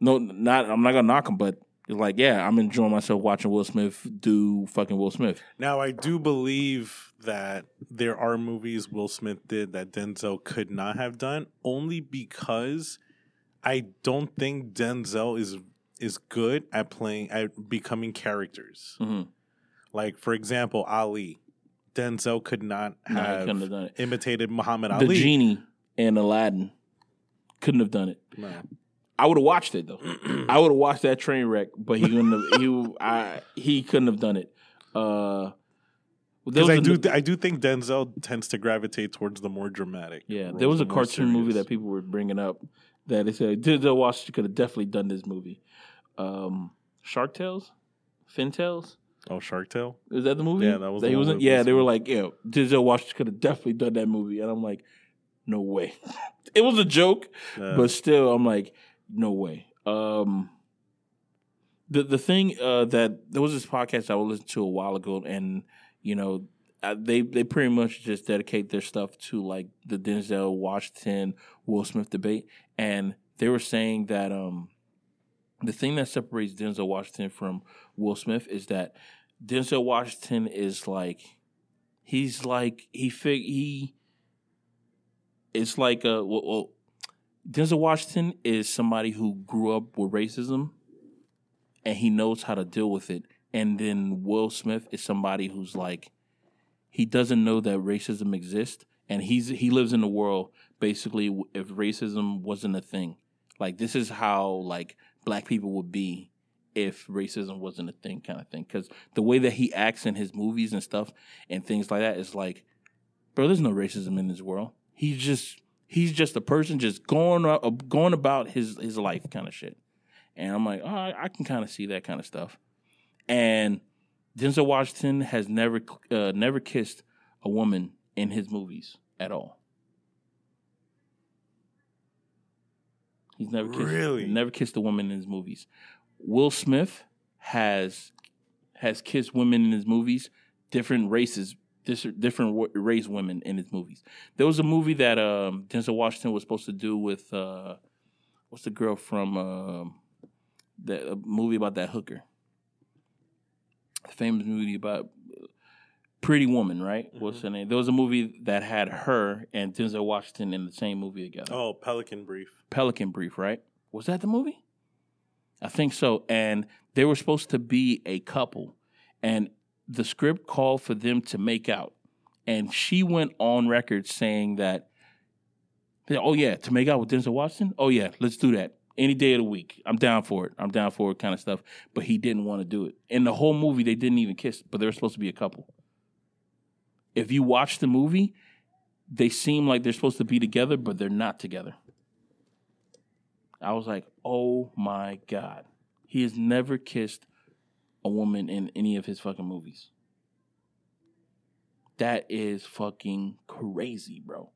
no not I'm not gonna knock him, but like, yeah, I'm enjoying myself watching Will Smith do fucking Will Smith. Now I do believe that there are movies Will Smith did that Denzel could not have done, only because I don't think Denzel is is good at playing at becoming characters. Mhm. Like for example, Ali. Denzel could not have couldn't have imitated Muhammad The Ali. The genie in Aladdin couldn't have done it. No. I would have watched it though. I would have watched that train wreck, but he couldn't have. He I he couldn't have done it. Uh, Because was I do, I do think Denzel tends to gravitate towards the more dramatic. Yeah, there was a cartoon movie that people were bringing up that they said Denzel Washington could have definitely done this movie. Um, Shark Tales, Fin Tales. Oh, Shark Tale. Is that the movie? Yeah, that was That the he wasn't. Yeah, they were like, yeah, Denzel Washington could have definitely done that movie, and I'm like, no way. it was a joke, Uh, but still, I'm like, no way. Um, the the thing uh, that there was this podcast I was listening to a while ago, and you know, they they pretty much just dedicate their stuff to like the Denzel Washington Will Smith debate, and they were saying that um, the thing that separates Denzel Washington from Will Smith is that Denzel Washington is like he's like he fig he it's like a well Denzel Washington is somebody who grew up with racism and he knows how to deal with it. And then Will Smith is somebody who's like he doesn't know that racism exists and he's he lives in a world basically if racism wasn't a thing. Like this is how like black people would be if racism wasn't a thing kind of thing cuz the way that he acts in his movies and stuff and things like that is like bro there's no racism in this world. He's just he's just a person just going uh, going about his his life kind of shit. And I'm like, oh, I, I can kind of see that kind of stuff. And Denzel Washington has never uh, never kissed a woman in his movies at all. He's never kissed, Really? never kissed a woman in his movies. Will Smith has has kissed women in his movies, different races, dis- different race women in his movies. There was a movie that um, Denzel Washington was supposed to do with uh, what's the girl from um that movie about that hooker, the famous movie about uh, Pretty Woman, right? What's Mm-hmm. her name? There was a movie that had her and Denzel Washington in the same movie together. oh, Pelican Brief. Pelican Brief, right? Was that the movie? I think so. And they were supposed to be a couple, and the script called for them to make out. And she went on record saying that, oh, yeah, to make out with Denzel Washington? Oh, yeah, let's do that. Any day of the week. I'm down for it. I'm down for it kind of stuff. But he didn't want to do it. In the whole movie, they didn't even kiss, but they were supposed to be a couple. If you watch the movie, they seem like they're supposed to be together, but they're not together. I was like, oh my God. He has never kissed a woman in any of his fucking movies. That is fucking crazy, bro.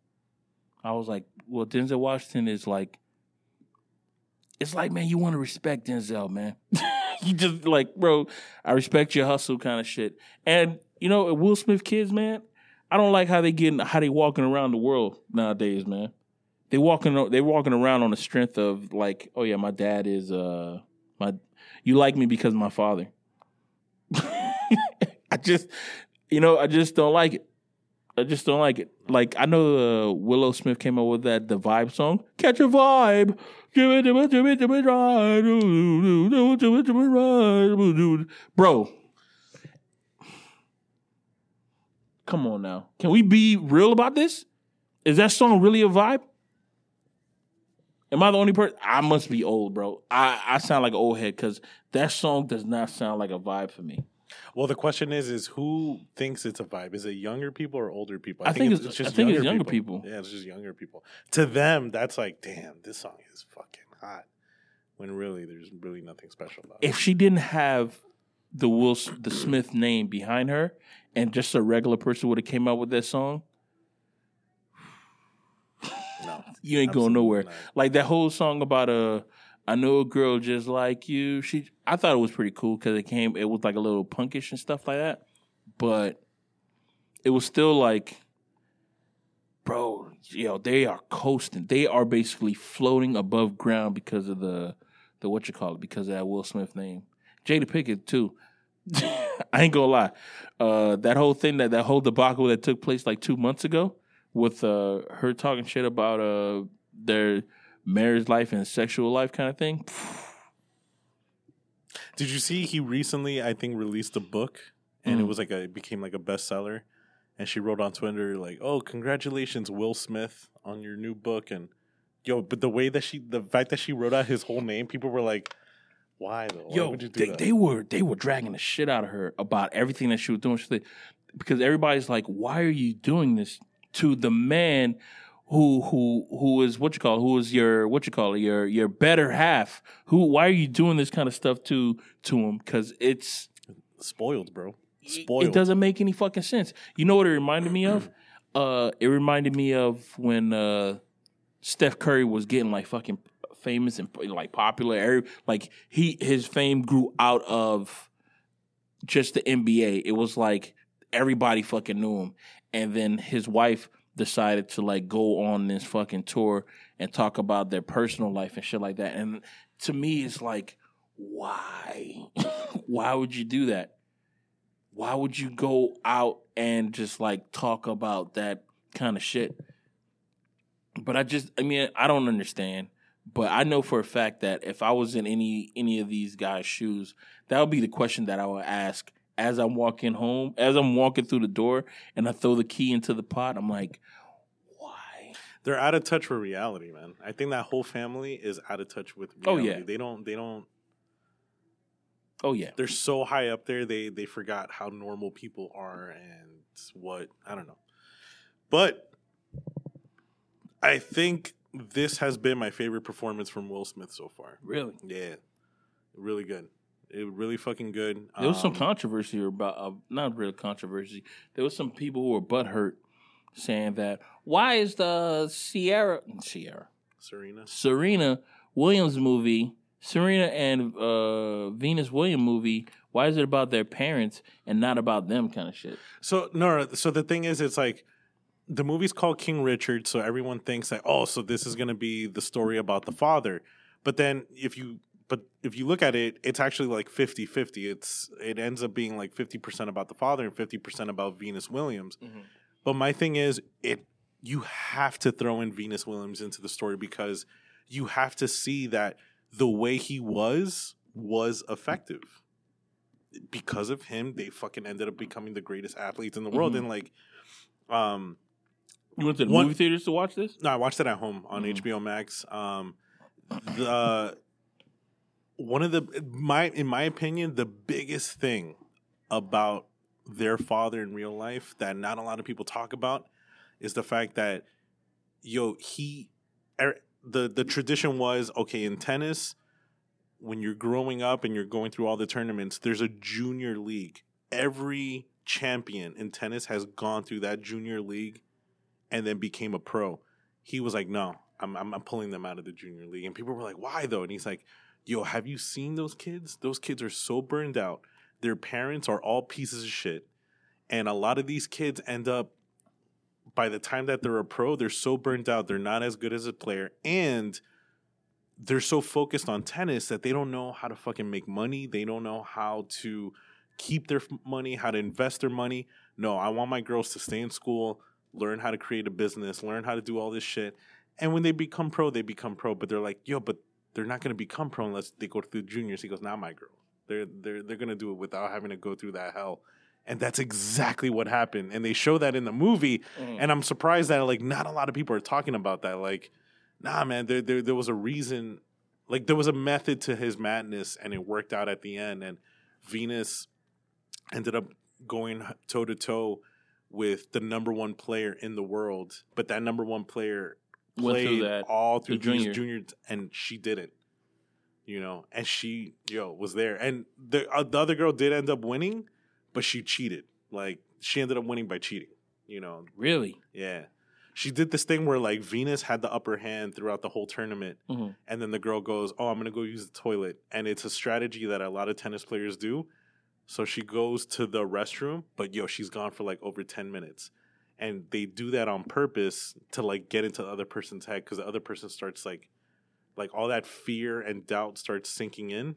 I was like, well, Denzel Washington is like, it's like, man, you want to respect Denzel, man. you just like, bro, I respect your hustle kind of shit. And, you know, Will Smith kids, man, I don't like how they getting how they walking around the world nowadays, man they walking they walking around on the strength of like, oh yeah, my dad is uh my you like me because my father. I just you know, I just don't like it. I just don't like it. Like I know uh, Willow Smith came up with that the vibe song. Catch a vibe. Bro. Come on now. Can we be real about this? Is that song really a vibe? Am I the only person? I must be old, bro. I, I sound like an old head because that song does not sound like a vibe for me. Well, the question is, is who thinks it's a vibe? Is it younger people or older people? I think it's- I think it's younger people. Yeah, it's just younger people. To them, that's like, damn, this song is fucking hot. When really, there's really nothing special about it. If she didn't have the Will the Smith name behind her, and just a regular person would have came out with that song, No, you ain't going nowhere. not. Like that whole song about a. I know a girl just like you. She, I thought it was pretty cool because it came. It was like a little punkish and stuff like that, but it was still like, bro, yo, they are coasting. They are basically floating above ground because of the the what you call it because of that Will Smith name. Jada Pinkett too. I ain't gonna lie. Uh, that whole thing that that whole debacle that took place like two months ago with uh, her talking shit about uh, their marriage life and sexual life kind of thing. Did you see he recently? I think released a book, and it Mm. was like a it became like a bestseller. And she wrote on Twitter like, "Oh, congratulations, Will Smith, on your new book." And yo, but the way that she, the fact that she wrote out his whole name, people were like, "Why though? Why Yo, would you do they, that?" they were they were dragging the shit out of her about everything that she was doing. She said- because everybody's like, "Why are you doing this to the man who who who is what you call who is your what you call it your your better half? Who? Why are you doing this kind of stuff to to him? Because it's Spoiled, bro. Spoiled. It doesn't make any fucking sense. You know what it reminded me of? Uh, it reminded me of when uh, Steph Curry was getting like fucking famous and like popular. Like he his fame grew out of just the NBA. It was like everybody fucking knew him, and then his wife decided to like go on this fucking tour and talk about their personal life and shit like that. And to me, it's like, why? why would you do that? why would you go out and just like talk about that kind of shit? But I just, I mean, I don't understand. But I know for a fact that if I was in any any of these guys' shoes, that would be the question that I would ask as I'm walking home, as I'm walking through the door, and I throw the key into the pot. I'm like, why? They're out of touch with reality, man. I think that whole family is out of touch with Oh, yeah. They don't. They don't. Oh yeah, They're so high up there. They they forgot how normal people are and what I don't know. But I think this has been my favorite performance from Will Smith so far. really. Yeah, really good. It was really fucking good. There was some Um, controversy about, uh, not real controversy. There was some people who were butthurt saying that why is the Sierra Sierra Serena. Serena Williams movie, Serena and uh, Venus Williams movie, why is it about their parents and not about them kind of shit? So no, no, so the thing is, it's like the movie's called King Richard, so everyone thinks that oh, so this is going to be the story about the father. But then if you but if you look at it, it's actually like 50-50. It's it ends up being like 50% about the father and 50% about Venus Williams. Mhm. But my thing is it you have to throw in Venus Williams into the story because you have to see that the way he was was effective. Because of him, they fucking ended up becoming the greatest athletes in the world. Mhm. And like, um, You went to the One- movie theaters to watch this? no, I watched it at home on Mhm. HBO Max. Um, the one of the my in my opinion the biggest thing about their father in real life that not a lot of people talk about is the fact that yo he er, the the tradition was okay in tennis when you're growing up and you're going through all the tournaments there's a junior league. Every champion in tennis has gone through that junior league and then became a pro. He was like no I'm, I'm i'm pulling them out of the junior league. And people were like why though? And he's like yo have you seen those kids? Those kids are so burned out. Their parents are all pieces of shit. And a lot of these kids end up by the time that they're a pro they're so burned out. They're not as good as a player. And they're so focused on tennis that they don't know how to fucking make money. They don't know how to keep their money how to invest their money. No i want my girls to stay in school learn how to create a business learn how to do all this shit. And when they become pro they become pro. But they're like yo but they're not going to become pro unless they go through juniors. He goes not my girl. They're they're they're going to do it without having to go through that hell. And that's exactly what happened. And they show that in the movie. Mm-hmm. And I'm surprised that like not a lot of people are talking about that. Like, nah, man, there there there was a reason, like there was a method to his madness, and it worked out at the end. And Venus ended up going toe to toe with the number one player in the world, but that number one player Went through played that, all through junior. juniors, and she didn't. You know, and she yo was there, and the uh, the other girl did end up winning, but she cheated. Like she ended up winning by cheating. You know, Really? yeah. She did this thing where like Venus had the upper hand throughout the whole tournament, Mhm. and then the girl goes, "Oh, I'm gonna go use the toilet," and it's a strategy that a lot of tennis players do. So she goes to the restroom, but yo, she's gone for like over ten minutes, and they do that on purpose to like get into the other person's head because the other person starts like, like all that fear and doubt starts sinking in,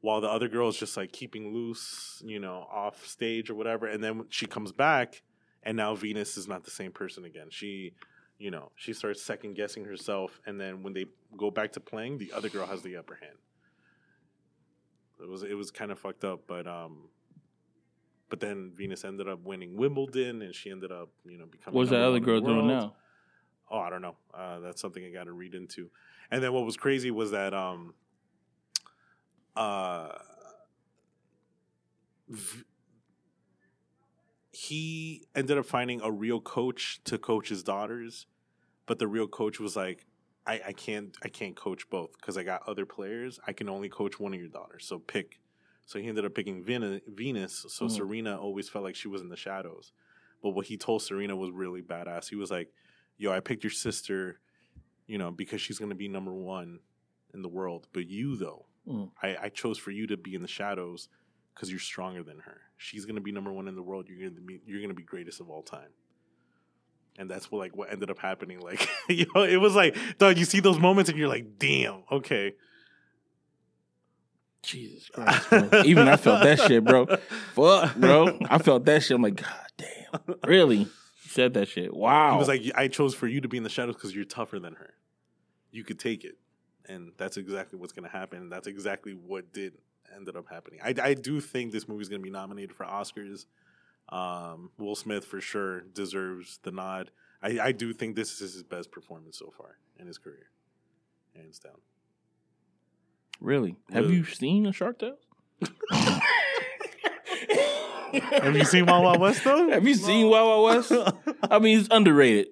while the other girl is just like keeping loose, you know, off stage or whatever, and then she comes back and now Venus is not the same person again. She, you know, she starts second guessing herself, and then when they go back to playing, the other girl has the upper hand. it was it was kind of fucked up, but um, but then Venus ended up winning Wimbledon, and she ended up you know becoming. What's that other girl doing now? Oh, I don't know. Uh, that's something I got to read into. And then what was crazy was that um, uh, v- he ended up finding a real coach to coach his daughters, but the real coach was like, I, I can't I can't coach both because I got other players. I can only coach one of your daughters. So pick. So he ended up picking Venus. Venus so Mm. Serena always felt like she was in the shadows. But what he told Serena was really badass. He was like, "Yo, I picked your sister, you know, because she's gonna be number one in the world. But you, though, Mm. I, I chose for you to be in the shadows because you're stronger than her. She's gonna be number one in the world. You're gonna be you're gonna be greatest of all time." And that's what like what ended up happening. Like, you know, it was like, dog, you see those moments and you're like, "Damn, okay." Jesus Christ, bro. Even I felt that shit, bro. Fuck, bro. I felt that shit. I'm like, God damn. Really? You said that shit. Wow. He was like, I chose for you to be in the shadows because you're tougher than her. You could take it. And that's exactly what's going to happen. And that's exactly what did ended up happening. I, I do think this movie's going to be nominated for Oscars. Um, Will Smith for sure deserves the nod. I, I do think this is his best performance so far in his career, hands down. Really? Have Really. you seen a Shark Tale? Have you seen Wild Wild West though? Have you seen Wild Wild West? I mean, it's underrated.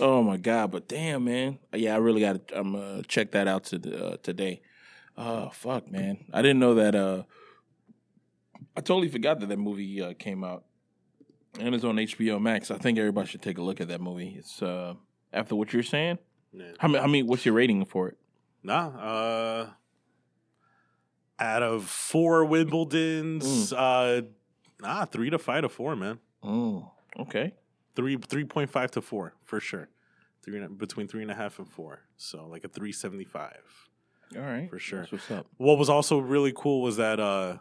Oh my god! But damn, man. Yeah, I really got to. I'm uh, check that out to the, uh, today. Oh fuck, man. I didn't know that. Uh, I totally forgot that that movie uh, came out, and it's on HBO Max. I think everybody should take a look at that movie. It's uh, after what you're saying. Yeah. How many? How many? What's your rating for it? Nah. Uh, out of four Wimbledons, uh, nah, three to five to four, man. Oh, okay. Three three point five to four for sure. Three and a- between three and a half and four. So like a three seventy five. All right, For sure. That's what's up? What was also really cool was that uh,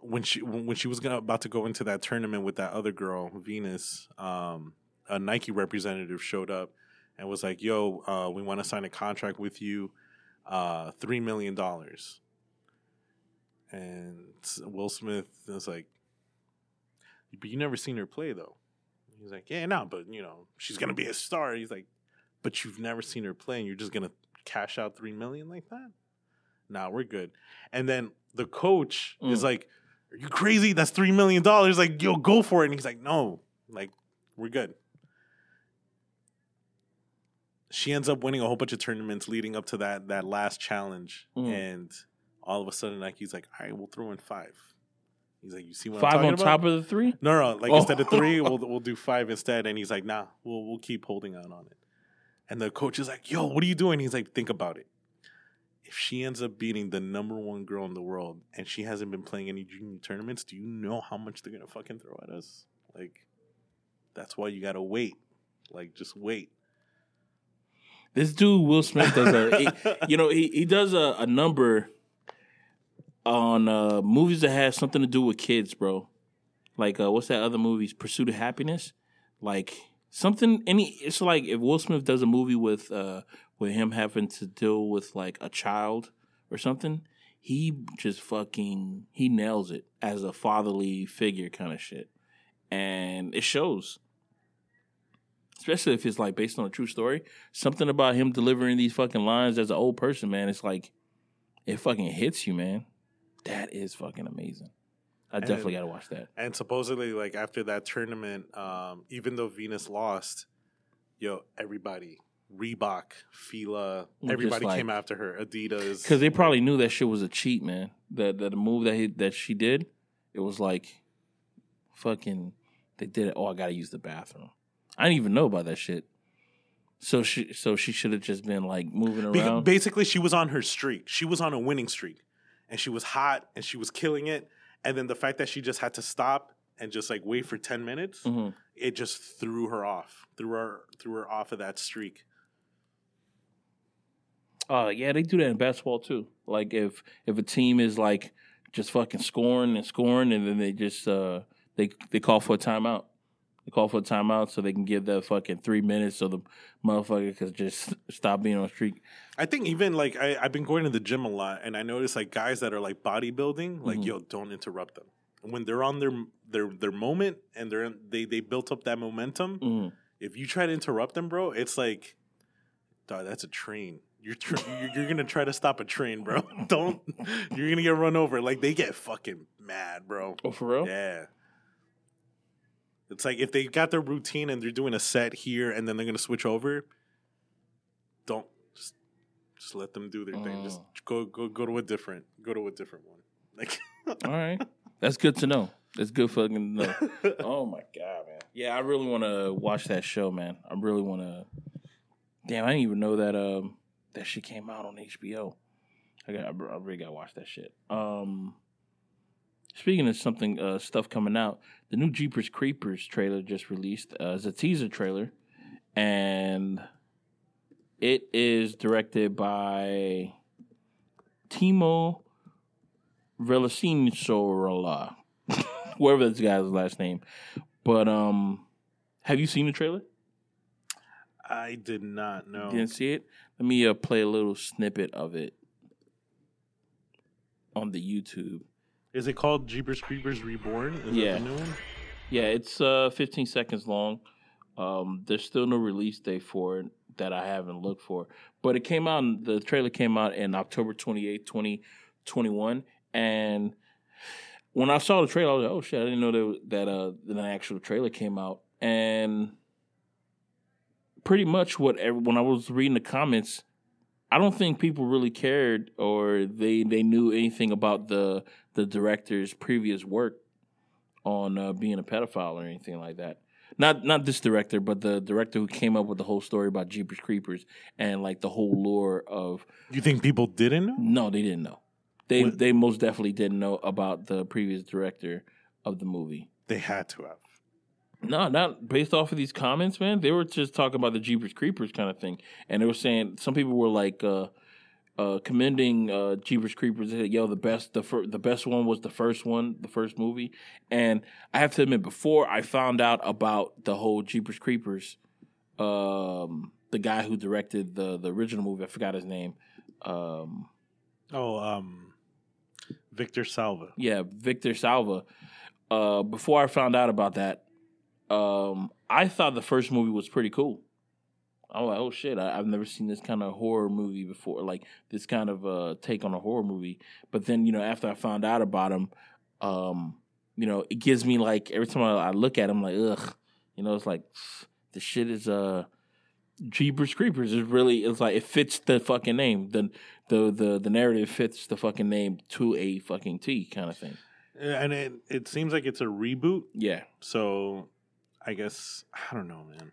when she when she was gonna, about to go into that tournament with that other girl, Venus, um, a Nike representative showed up and was like, "Yo, uh, we want to sign a contract with you, uh, three million dollars." And Will Smith was like, "But you never seen her play, though." He's like, "Yeah, no, but you know, she's gonna be a star." He's like, "But you've never seen her play, and you're just gonna cash out three million like that?" Nah, we're good. And then the coach is Mm. like, "Are you crazy? That's three million dollars. Like, yo, go for it." And he's like, "No, like, we're good." She ends up winning a whole bunch of tournaments leading up to that that last challenge, Mm. and all of a sudden, Nike's like, "All right, we'll throw in five. He's like, "You see what I'm Five on about? top of the three. No, no, like Oh. instead of three, we'll we'll do five instead. And he's like, nah, we'll we'll keep holding out on it. And the coach is like, yo, what are you doing? He's like, think about it. If she ends up beating the number one girl in the world and she hasn't been playing any junior tournaments, do you know how much they're gonna fucking throw at us? Like, that's why you gotta wait. Like, just wait. This dude Will Smith does a, he- you know, he he does a, a number on uh, movies that have something to do with kids, bro. Like uh, what's that other movies? Pursuit of Happiness, like something. Any, it's like if Will Smith does a movie with uh, with him having to deal with like a child or something, he just fucking he nails it as a fatherly figure kind of shit, and it shows especially if it's like based on a true story. Something about him delivering these fucking lines as an old person, man. It's like it fucking hits you, man. That is fucking amazing. I And- definitely got to watch that. And supposedly, like after that tournament, um, even though Venus lost, yo, everybody, Reebok, Fila, everybody like- came after her. Adidas, Because they probably knew that shit was a cheat, man. That that the move that he, that she did, it was like fucking. They did it. Oh, I gotta use the bathroom. I didn't even know about that shit. So she so she should have just been like moving around. basically, she was on her streak. She was on a winning streak, and she was hot and she was killing it. And then the fact that she just had to stop and just like wait for ten minutes, Mhm. it just threw her off, threw her threw her off of that streak. Uh yeah, they do that in basketball too. Like if if a team is like just fucking scoring and scoring and then they just uh they they call for a timeout. They call for a timeout so they can give that fucking three minutes so the motherfucker could just stop being on streak. I think even like I, I've been going to the gym a lot, and I notice like guys that are like bodybuilding, like Mhm. yo, don't interrupt them when they're on their their their moment and they're in, they they built up that momentum. Mm. If you try to interrupt them, bro, it's like, dog, that's a train. You're, tr- you're you're gonna try to stop a train, bro. Don't. You're gonna get run over. Like they get fucking mad, bro. Oh, for real? Yeah. It's like if they got their routine and they're doing a set here and then they're gonna switch over, don't just just let them do their thing. Just Oh. go go go to a different go to a different one. Like All right. That's good to know. That's good fucking to know. Oh my god, man. Yeah, I really want to watch that show, man. I really want to. Damn, I didn't even know that um that shit came out on HBO. I got, I really got to watch that shit. Um, speaking of something, uh, stuff coming out, the new Jeepers Creepers trailer just released. Uh, it's a teaser trailer, and it is directed by Timo Velasinola, whatever this guy's last name. But um, have you seen the trailer? I did not know. You didn't see it? Let me uh, play a little snippet of it on the YouTube. Is it called Jeepers Creepers Reborn? Is Yeah. that the new one? Yeah, it's uh 15 seconds long. Um, there's still no release date for it that I haven't looked for, but it came out. The trailer came out in October 28, 2021, and when I saw the trailer, I was like, "Oh shit!" I didn't know that that uh that an actual trailer came out, and pretty much what every, when I was reading the comments, I don't think people really cared or they they knew anything about the the director's previous work on uh, being a pedophile or anything like that. Not not this director, but the director who came up with the whole story about Jeepers Creepers and like the whole lore of. You think people didn't know? No, they didn't know. They What- they most definitely didn't know about the previous director of the movie. They had to have. No, not based off of these comments, man. They were just talking about the Jeepers Creepers kind of thing, and they were saying some people were like uh, uh, commending uh, Jeepers Creepers. They said, "Yo, the best, the fir- the best one was the first one, the first movie." And I have to admit, before I found out about the whole Jeepers Creepers, um, the guy who directed the the original movie, I forgot his name. Um, Oh, um, Victor Salva. yeah, Victor Salva. Uh, before I found out about that, um, I thought the first movie was pretty cool. I was like, oh shit, I, I've never seen this kind of horror movie before, like this kind of uh, take on a horror movie. But then, you know, after I found out about him, um, you know, it gives me like every time I, I look at him, like, ugh, you know, it's like the shit is uh, Jeepers Creepers is really it's like it fits the fucking name. The the the the narrative fits the fucking name to a fucking T kind of thing. And it, it seems like it's a reboot. Yeah. So I guess, I don't know, man.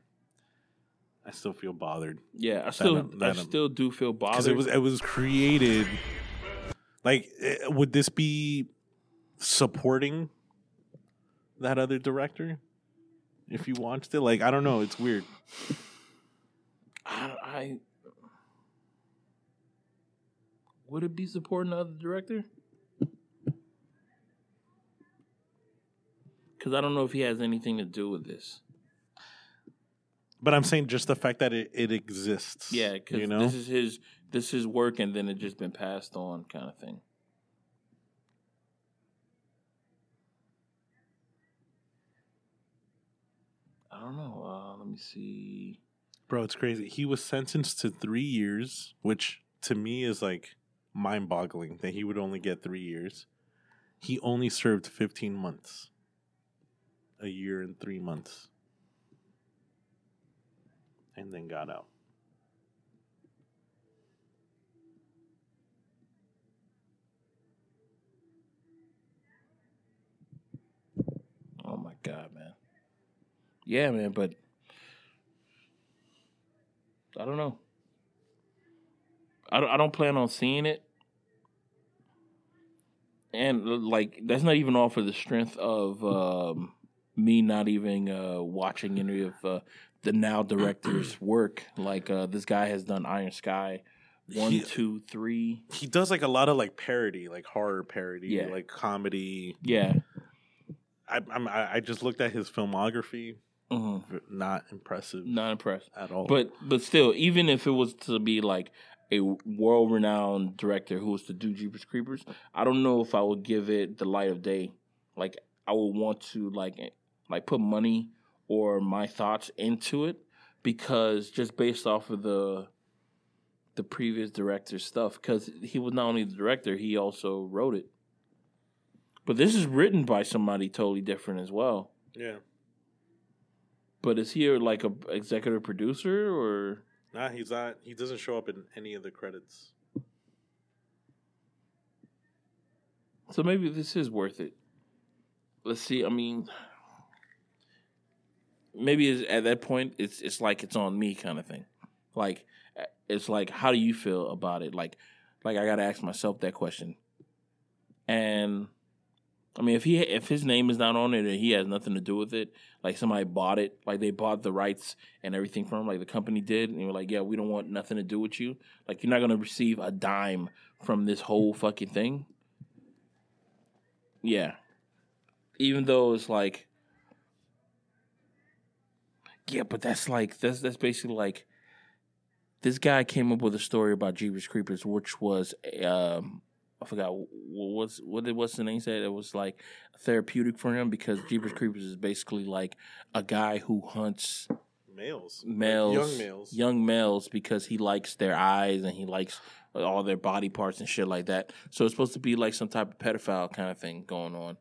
I still feel bothered. Yeah, I still I that um, still do feel bothered. because it was it was created like eh, would this be supporting that other director if you watched it like i don't know it's weird I, I would it be supporting the other director? Because I don't know if he has anything to do with this. but i'm saying just the fact that it, it exists Yeah, because you know this is his this is work, and then it just been passed on, kind of thing. I don't know. Uh, let me see. bro it's crazy he was sentenced to three years which to me is like mind-boggling that he would only get three years he only served 15 months a year and three months and then got out Oh my god, man. Yeah, man, but I don't know. I don't, I don't plan on seeing it. And like that's not even off of the strength of um, me not even uh, watching any of uh, the now director's work. Like uh, this guy has done Iron Sky one, He- two, three. he does like a lot of like parody, like horror parody, Yeah. like comedy. Yeah, I, I'm, I I just looked at his filmography. Mhm. Not impressive Not impressed. at all. But but still, even if it was to be like a world renowned director who was to do Jeepers Creepers, I don't know if I would give it the light of day. Like I would want to like like put money or my thoughts into it because just based off of the the previous director's stuff because he was not only the director he also wrote it but this is written by somebody totally different as well yeah, but is he like a executive producer or nah, he's not. He doesn't show up in any of the credits. So maybe this is worth it. Let's see. I mean, maybe at that point, it's it's like it's on me kind of thing. Like it's like, how do you feel about it? Like, like I got to ask myself that question. And I mean, if he if his name is not on it and he has nothing to do with it, like somebody bought it, like they bought the rights and everything from him, like the company did, and you're like, yeah, we don't want nothing to do with you. Like you're not gonna receive a dime from this whole fucking thing. Yeah. Even though it's like Yeah, but that's like that's that's basically like this guy came up with a story about Jeepers Creepers, which was um I forgot what was what it what's the name said. It was like therapeutic for him because Jeepers Creepers is basically like a guy who hunts Males, males, young males. young males, because he likes their eyes and he likes all their body parts and shit like that. So it's supposed to be like some type of pedophile kind of thing going on.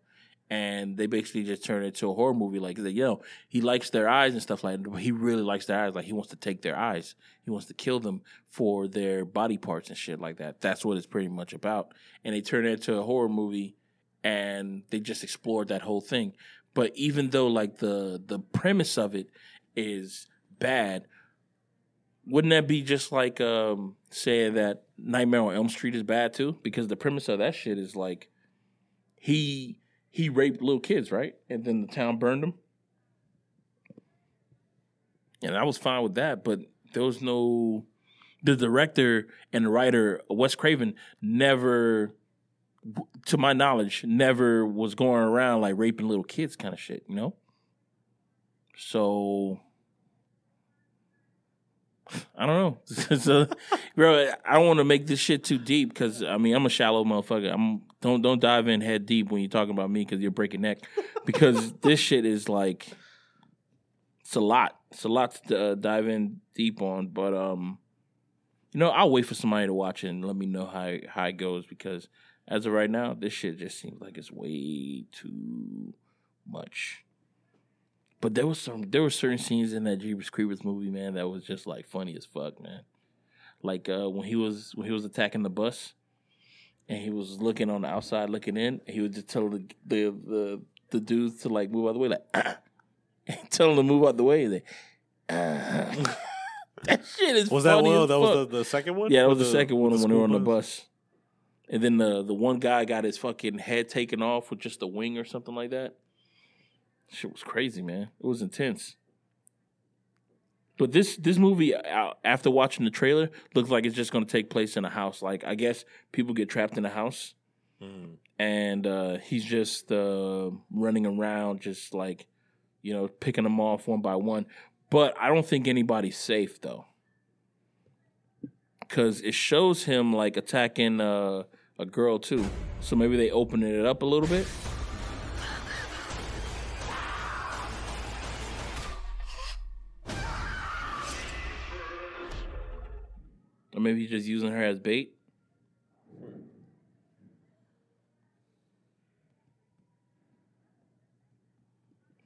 And they basically just turn it into a horror movie. Like, you know, he likes their eyes and stuff like that. But he really likes their eyes. Like, he wants to take their eyes. He wants to kill them for their body parts and shit like that. That's what it's pretty much about. And they turn it into a horror movie and they just explored that whole thing. But even though like the the premise of it is bad, wouldn't that be just like um saying that Nightmare on Elm Street is bad too? Because the premise of that shit is like he he raped little kids, right? And then the town burned them. And I was fine with that, but there was no the director and the writer, Wes Craven, never to my knowledge, never was going around like raping little kids kind of shit, you know? So I don't know. so, bro, I don't want to make this shit too deep because I mean I'm a shallow motherfucker. I'm don't don't dive in head deep when you're talking about me because you're breaking neck. Because this shit is like it's a lot. It's a lot to uh, dive in deep on. But um, you know, I'll wait for somebody to watch it and let me know how how it goes because as of right now, this shit just seems like it's way too much. But there was some there were certain scenes in that Jeepers Creepers movie, man, that was just like funny as fuck, man. Like uh, when he was when he was attacking the bus, and he was looking on the outside, looking in, and he would just tell the the the, the dudes to like move out the way, like ah, and tell them to move out the way. They, ah. that shit is Was that one? That was the, the second one. Yeah, that was With the, second one with when they were on the bus. And then the the one guy got his fucking head taken off with just a wing or something like that. Shit was crazy, man. It was intense. But this this movie, uh, after watching the trailer, looks like it's just going to take place in a house. Like I guess people get trapped in a house, Mm. and uh, he's just uh, running around, just like you know, picking them off one by one. But I don't think anybody's safe though, because it shows him like attacking uh, a girl too. So maybe they open it up a little bit. Or maybe he's just using her as bait.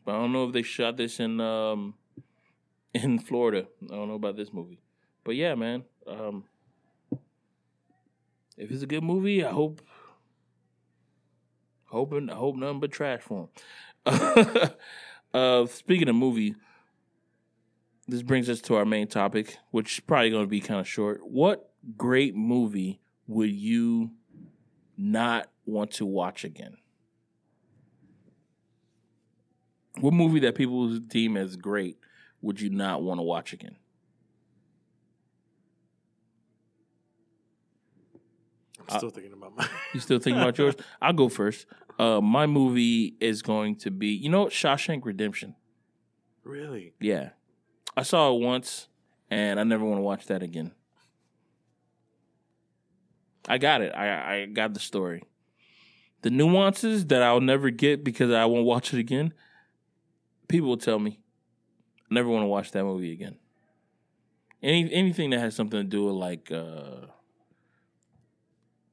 But I don't know if they shot this in um in Florida. I don't know about this movie. But yeah, man. Um if it's a good movie, I hope hoping I hope nothing but trash for him. uh speaking of movie, this brings us to our main topic, which is probably going to be kind of short. What great movie would you not want to watch again? What movie that people deem as great would you not want to watch again? I'm still thinking about my. You still thinking about yours? I'll go first. Uh, my movie is going to be, you know? Shawshank Redemption. Really? Yeah, I saw it once, and I never want to watch that again. I got it. I I got the story. The nuances that I'll never get because I won't watch it again. People will tell me, I never want to watch that movie again. Any anything that has something to do with like uh,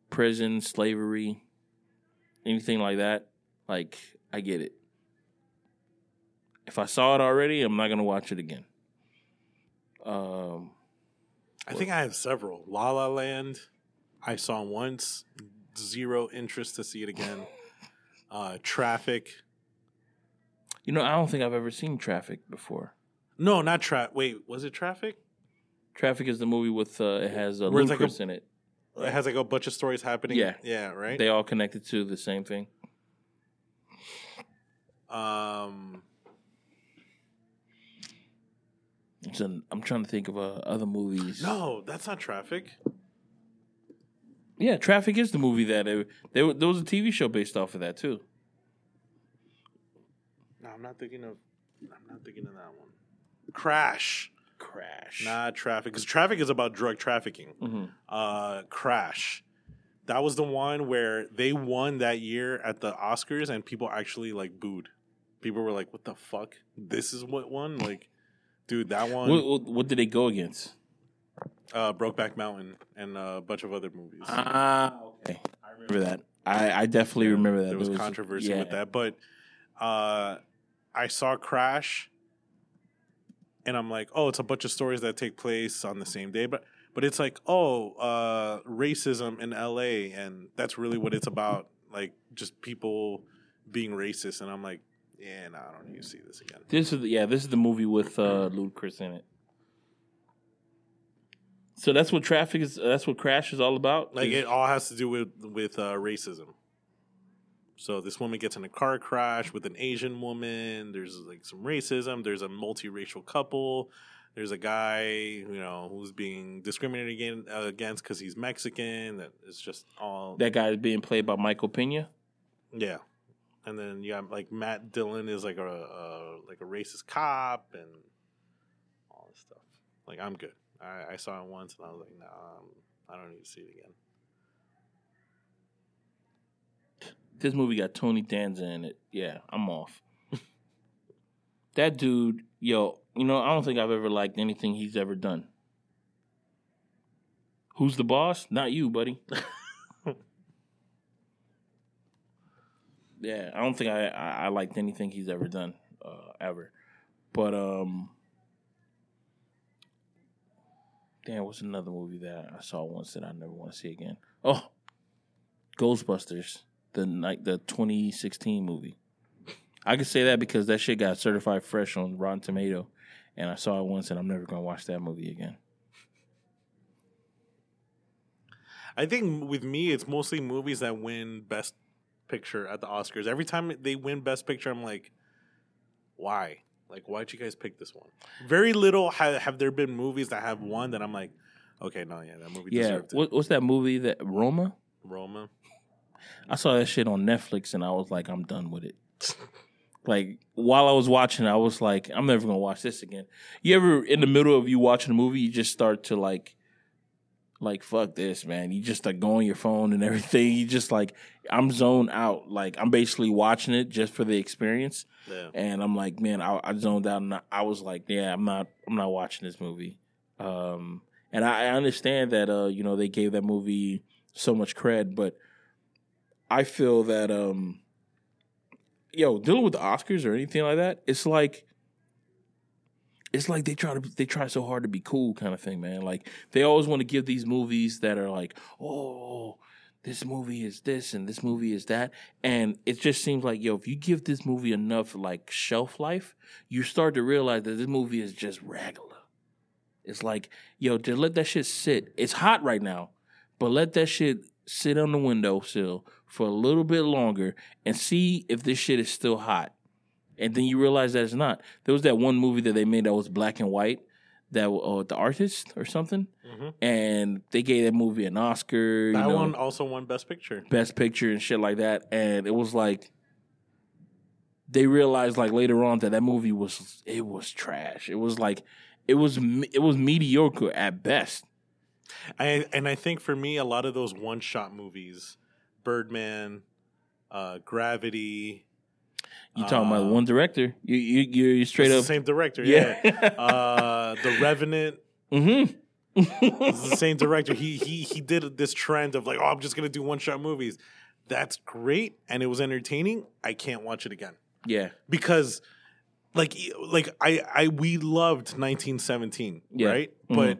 prison, slavery, anything like that, like I get it. If I saw it already, I'm not gonna watch it again. Um, I think I have several. La La Land, I saw once. Zero interest to see it again. Uh, Traffic. you know, I don't think I've ever seen Traffic before. No, not Traffic. Wait, was it Traffic? Traffic is the movie with uh, it has uh, Where it's like a- in it. It has like a bunch of stories happening. Yeah. Yeah, right? They all connected to the same thing. um, It's an, I'm trying to think of uh, other movies. no, that's not Traffic. Yeah, Traffic is the movie that it, there, there was a TV show based off of that too. No, I'm not thinking of. I'm not thinking of that one. Crash. Crash. Not Traffic. Because Traffic is about drug trafficking. hmm uh, Crash. That was the one where they won that year at the Oscars, and people actually like booed. People were like, "What the fuck? This is what won!" Like, dude, that one, What, what, what did they go against? uh, Brokeback Mountain, and uh, a bunch of other movies. Ah, okay. I remember that. I, I definitely remember that. There was controversy with that, but uh, I saw Crash, and I'm like, "Oh, it's a bunch of stories that take place on the same day," but but it's like, oh, uh, racism in L.A. and that's really what it's about, like just people being racist, and I'm like, yeah, no, I don't need to see this again. This is the, yeah, this is the movie with uh, Ludacris in it. So that's what traffic is. That's what Crash is all about. Like it all has to do with with uh, racism. So this woman gets in a car crash with an Asian woman. There's like some racism. There's a multiracial couple. There's a guy, you know, who's being discriminated again, uh, against because he's Mexican. That it's just all that guy is being played by Michael Pena. yeah. And then you have like Matt Dillon is like a, a like a racist cop and all this stuff. Like I'm good. I, I saw it once and I was like, nah, um, I don't need to see it again. This movie got Tony Danza in it. Yeah, I'm off. that dude, yo, you know, I don't think I've ever liked anything he's ever done. Who's the boss? Not you, buddy. yeah, I don't think I, I, I liked anything he's ever done, uh, ever. But um, damn, what's another movie that I saw once that I never want to see again? Oh, Ghostbusters, the like the 2016 movie. I can say that because that shit got certified fresh on Rotten Tomato, and I saw it once, and I'm never gonna watch that movie again. I think with me, it's mostly movies that win Best Picture at the Oscars. Every time they win Best Picture, I'm like, why? Like, why'd you guys pick this one? Very little have, have there been movies that have won that I'm like, okay, no, yeah, that movie Yeah, deserved it. what, what's that movie that Roma? Roma. I saw that shit on Netflix, and I was like, I'm done with it. like while I was watching, I was like, I'm never gonna watch this again. You ever in the middle of you watching a movie, you just start to like, like fuck this, man. You just like go on your phone and everything. You just like, I'm zoned out. Like I'm basically watching it just for the experience. Yeah. and I'm like, man, I, I zoned out, and I, I was like, yeah, I'm not, I'm not watching this movie. Um, and I, I understand that, uh, you know, they gave that movie so much cred, but I feel that, um, yo, dealing with the Oscars or anything like that, it's like, it's like they try to, they try so hard to be cool, kind of thing, man. Like they always want to give these movies that are like, oh, this movie is this and this movie is that. And it just seems like, yo, if you give this movie enough like shelf life, you start to realize that this movie is just regular. It's like, yo, just let that shit sit. It's hot right now, but let that shit sit on the windowsill for a little bit longer and see if this shit is still hot. And then you realize that it's not. There was that one movie that they made that was black and white, that uh, the artist or something, Mhm. and they gave that movie an Oscar. That you know, one also won Best Picture. best picture and shit like that and it was like they realized like later on that that movie was it was trash. It was like it was it was mediocre at best. I and I think for me, a lot of those one shot movies, Birdman, uh, Gravity. You talking about one director? You you you straight up the same director, yeah. yeah. uh, the Revenant. mm-hmm. It's the same director. He he he did this trend of like, oh, I'm just gonna do one shot movies. That's great, and it was entertaining. I can't watch it again yeah. because, like, like I I we loved 1917, Yeah. right? Mhm. But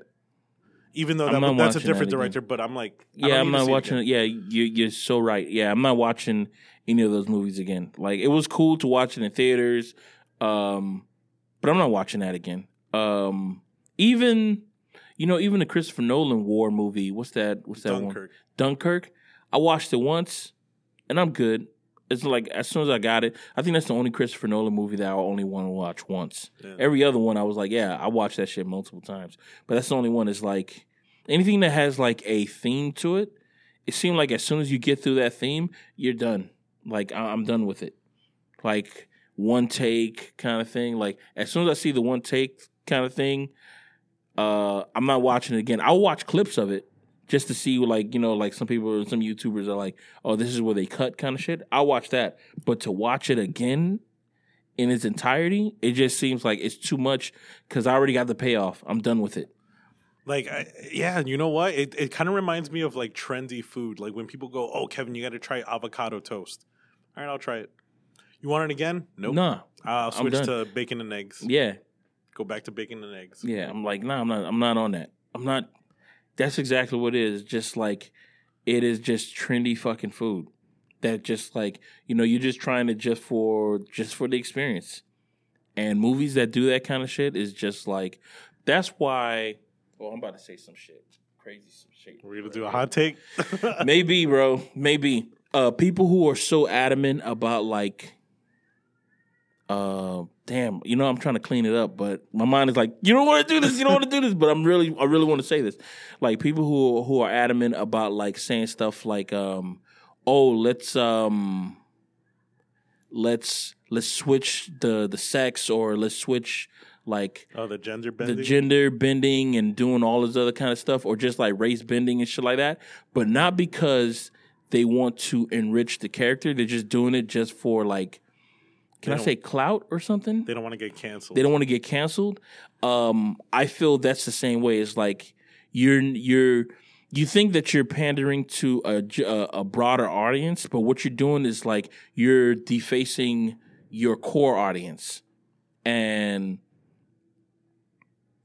even though that, that's a different director, but I'm like, Yeah, I'm not watching it. Yeah, you, you're so right. Yeah, I'm not watching any of those movies again. Like it was cool to watch it in theaters, um, but I'm not watching that again. Um, even you know, even the Christopher Nolan war movie. What's that? What's that one? Dunkirk. Dunkirk. I watched it once, and I'm good. It's like as soon as I got it, I think that's the only Christopher Nolan movie that I only want to watch once. Yeah. Every other one, I was like, yeah, I watched that shit multiple times. But that's the only one. Is like anything that has like a theme to it. It seemed like as soon as you get through that theme, you're done. Like I- I'm done with it. Like one take kind of thing. Like as soon as I see the one take kind of thing, uh, I'm not watching it again. I'll watch clips of it just to see like you know like some people some YouTubers are like, oh, this is where they cut kind of shit. I'll watch that, but to watch it again in its entirety, it just seems like it's too much because I already got the payoff. I'm done with it. Like, I, yeah, you know what? It it kind of reminds me of like trendy food. Like when people go, "Oh, Kevin, you got to try avocado toast." All right, I'll try it. You want it again? Nope. Nah, I'll switch to bacon and eggs. yeah, Go back to bacon and eggs. yeah. I'm like, nah, I'm not. I'm not on that. I'm not. That's exactly what it is. Just like it is, just trendy fucking food. That just like you know, you're just trying to just for just for the experience. And movies that do that kind of shit is just like that's why. Oh, I'm about to say some shit, crazy some shit. We're gonna do a hot take. Maybe, bro. Maybe. Uh people who are so adamant about like uh damn, you know I'm trying to clean it up, but my mind is like, you don't want to do this, you don't want to do this, but I'm really I really want to say this. Like people who who are adamant about like saying stuff like um oh, let's um let's let's switch the the sex or let's switch like oh, the gender bending. the gender bending and doing all this other kind of stuff, or just like race bending and shit like that, but not because they want to enrich the character. They're just doing it just for like, can I say clout or something? they don't want to get canceled. They don't want to get canceled. Um, I feel that's the same way. It's like you're you're you think that you're pandering to a, a broader audience, but what you're doing is like you're defacing your core audience, and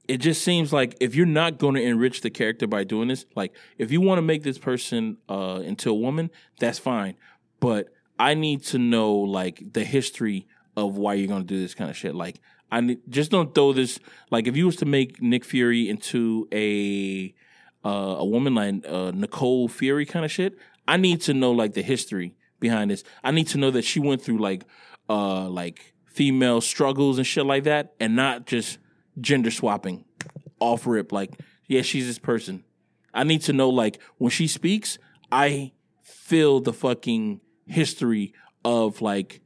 it just seems like if you're not going to enrich the character by doing this, like if you want to make this person uh, into a woman, that's fine, but I need to know like the history of why you're going to do this kind of shit. Like I just don't throw this. Like if you was to make Nick Fury into a uh, a woman like uh, Nicole Fury kind of shit, I need to know like the history behind this. I need to know that she went through like uh like female struggles and shit like that, and not just gender swapping off rip. Like yeah, she's this person. I need to know like when she speaks, I feel the fucking history of like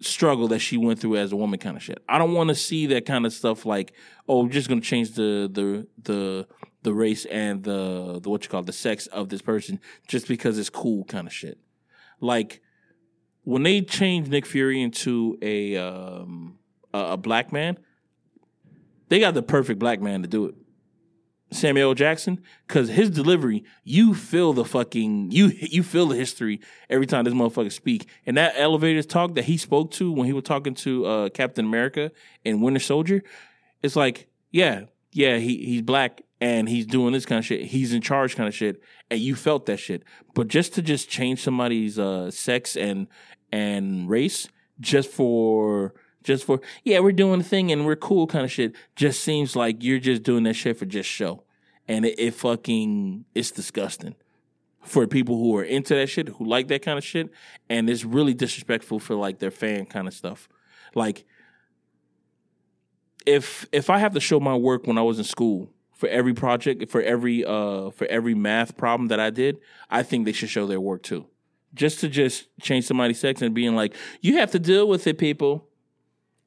struggle that she went through as a woman kind of shit. I don't want to see that kind of stuff like, oh, just gonna change the the the the race and the the what you call it, the sex of this person just because it's cool kind of shit. Like when they changed Nick Fury into a um a, a black man, they got the perfect black man to do it. Samuel Jackson, because his delivery, you feel the fucking you you feel the history every time this motherfucker speak. And that elevator talk that he spoke to when he was talking to uh, Captain America and Winter Soldier, it's like, yeah, yeah, he he's black and he's doing this kind of shit. He's in charge kind of shit, and you felt that shit. But just to just change somebody's uh, sex and and race just for just for yeah we're doing the thing and we're cool kind of shit. Just seems like you're just doing that shit for just show. And it, it fucking it's disgusting for people who are into that shit who like that kind of shit. And it's really disrespectful for like their fan kind of stuff. Like if if i have to show my work when i was in school for every project for every uh for every math problem that i did i think they should show their work too. Just to just change somebody's sex and being like, you have to deal with it, people.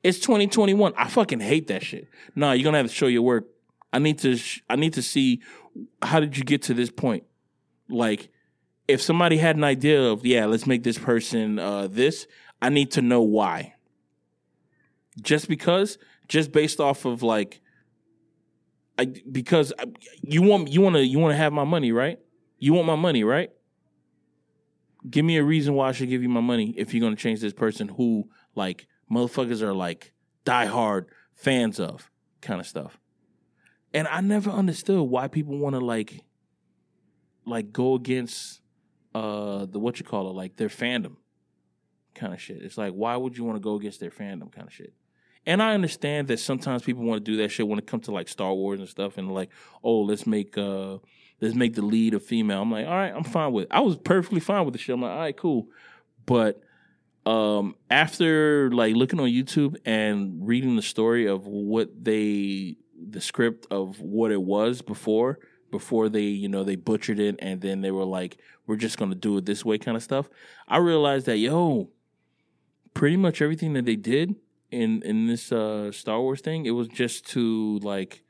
It's 2021. I fucking hate that shit. No, you're gonna have to show your work. I need to. Sh- I need to see how did you get to this point. Like, if somebody had an idea of yeah, let's make this person uh, this, I need to know why. Just because, just based off of like, I because I, you want you want to you want to have my money, right? You want my money, right? Give me a reason why I should give you my money if you're gonna change this person who like motherfuckers are like diehard fans of kind of stuff. And I never understood why people want to like like go against uh the what you call it, like their fandom kind of shit. It's like why would you want to go against their fandom kind of shit? And I understand that sometimes people want to do that shit when it comes to like Star Wars and stuff and like, oh, let's make uh let's make the lead a female. I'm like, all right, I'm fine with it. I was perfectly fine with the shit. I'm like, all right, cool. But um after like looking on YouTube and reading the story of what they the script of what it was before before they you know they butchered it and then they were like we're just to do it this way kind of stuff i realized that yo pretty much everything that they did in in this uh star wars thing it was just to like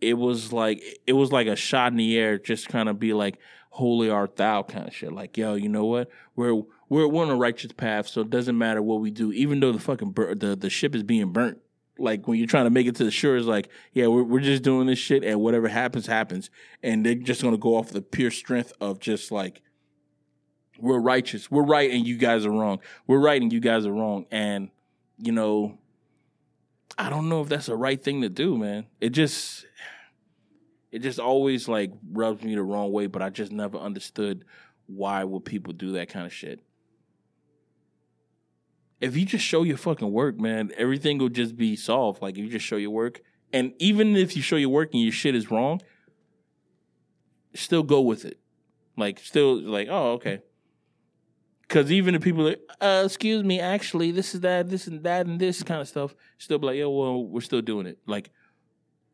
it was like it was like a shot in the air just kind of be like holy art thou kind of shit. Like yo you know what? We're we're, we're on a righteous path so it doesn't matter what we do even though the fucking bur- the the ship is being burnt. Like when you're trying to make it to the shore, it's like, yeah, we're we're just doing this shit, and whatever happens, happens, and they're just gonna go off the pure strength of just like we're righteous, we're right, and you guys are wrong. We're right, and you guys are wrong, and you know, I don't know if that's the right thing to do, man. It just it just always like rubs me the wrong way, but I just never understood why would people do that kind of shit if you just show your fucking work, man, everything will just be solved. Like if you just show your work, and even if you show your work and your shit is wrong, still go with it. Like still like, oh, okay. Cause even if people are like, uh, excuse me, actually, this is that, this and that, and this kind of stuff, still be like, yeah, well, we're still doing it. Like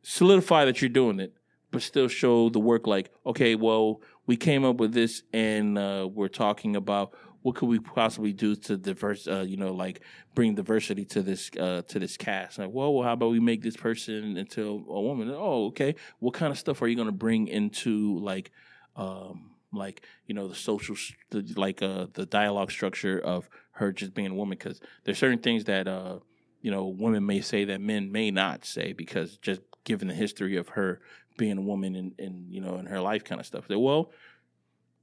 solidify that you're doing it, but still show the work like, okay, well, we came up with this and uh, we're talking about what could we possibly do to diverse, uh, you know, like bring diversity to this uh, to this cast? Like, well, well, how about we make this person into a woman? Oh, okay. What kind of stuff are you going to bring into like, um, like you know, the social, the, like uh, the dialogue structure of her just being a woman? Because there's certain things that uh, you know, women may say that men may not say because just given the history of her being a woman and, and you know, in her life kind of stuff. That well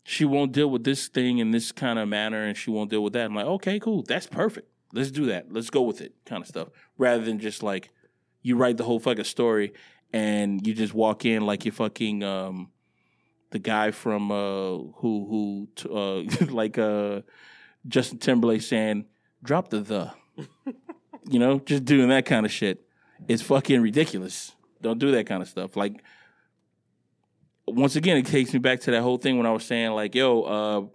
she won't deal with this thing in this kind of manner and she won't deal with that. I'm like, okay, cool. That's perfect. Let's do that. Let's go with it kind of stuff. Rather than just like you write the whole fucking story and you just walk in like you're fucking um the guy from uh who who uh like uh Justin Timberlake saying drop the the you know just doing that kind of shit it's fucking ridiculous don't do that kind of stuff like once again, it takes me back to that whole thing when I was saying like, "Yo, uh,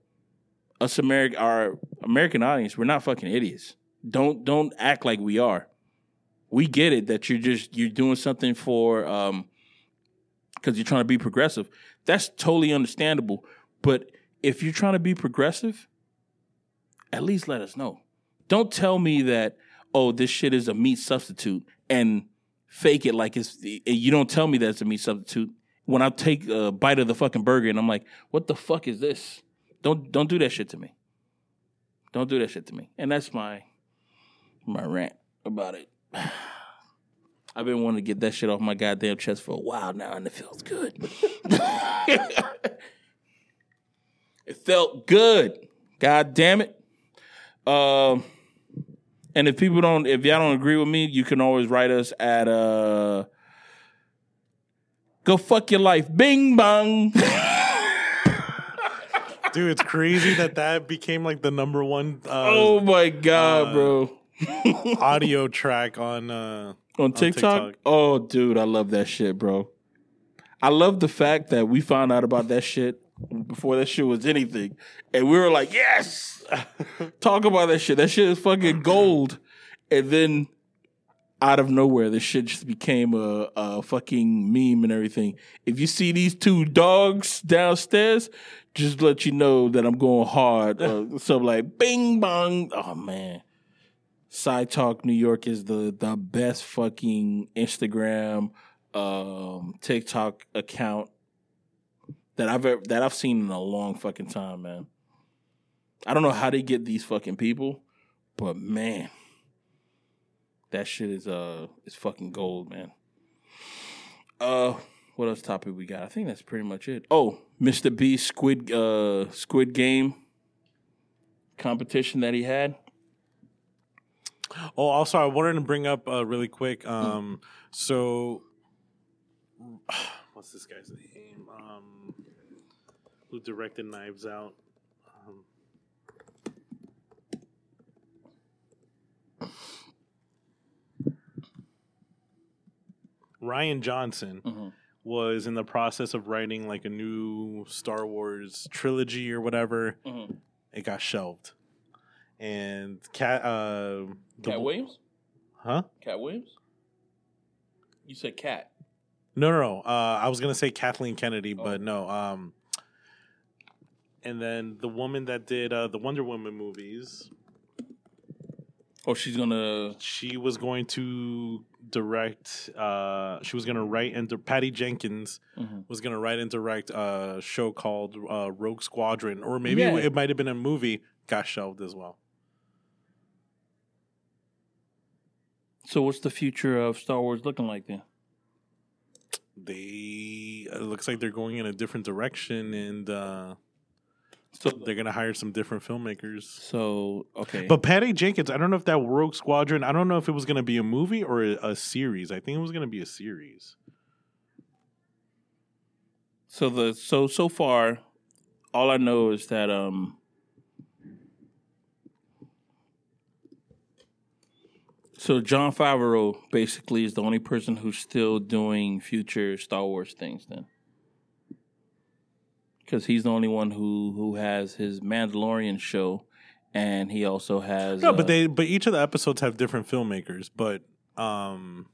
us American, our American audience, we're not fucking idiots. Don't don't act like we are. We get it that you're just you're doing something for um because you're trying to be progressive. That's totally understandable. But if you're trying to be progressive, at least let us know. Don't tell me that oh this shit is a meat substitute and fake it like it's you don't tell me that it's a meat substitute when I take a bite of the fucking burger and I'm like, what the fuck is this? Don't don't do that shit to me. Don't do that shit to me. And that's my my rant about it. I've been wanting to get that shit off my goddamn chest for a while now, and it feels good. it felt good. God damn it. Um, and if people don't, if y'all don't agree with me, you can always write us at uh Go fuck your life. Bing bong. Dude, it's crazy that that became like the number one. Uh, oh my god, uh, bro. audio track on uh, on TikTok? TikTok. Oh, dude, I love that shit, bro. I love the fact that we found out about that shit before that shit was anything, and we were like, "Yes, talk about that shit. That shit is fucking gold." And then out of nowhere, this shit just became a, a fucking meme and everything. If you see these two dogs downstairs, just let you know that I'm going hard. Uh, so like, bing bong. Oh man, Side Talk New York is the the best fucking Instagram, um, TikTok account that I've ever, that I've seen in a long fucking time, man. I don't know how they get these fucking people, but man, that shit is uh is fucking gold, man. Uh, what else topic we got? I think that's pretty much it. Oh, Mr. B Squid uh Squid Game competition that he had. Oh, also, I wanted to bring up uh, really quick. Um, so, what's this guy's name? Um, who directed Knives Out? Um, Rian Johnson Mhm. was in the process of writing like a new Star Wars trilogy or whatever. Mhm. It got shelved, and Cat, uh, Cat Williams. huh? Cat Williams. You said cat. No, no, no. Uh, I was gonna say Kathleen Kennedy, Oh. but no. Um, and then the woman that did uh, the Wonder Woman movies, Oh, she's gonna. she was going to direct. Uh, she was gonna write and di- Patty Jenkins Mhm. was gonna write and direct a show called uh, Rogue Squadron, or maybe Yeah. it might have been a movie. Got shelved as well. So, what's the future of Star Wars looking like then? They it looks like they're going in a different direction, and uh, So, they're gonna hire some different filmmakers. so okay. But Patty Jenkins, I don't know if that Rogue Squadron, I don't know if it was going to be a movie or a, a series. I think it was going to be a series. So the so so far, all I know is that um. So Jon Favreau basically is the only person who's still doing future Star Wars things then. Because he's the only one who who has his Mandalorian show, and he also has No, uh, but they but each of the episodes have different filmmakers, but um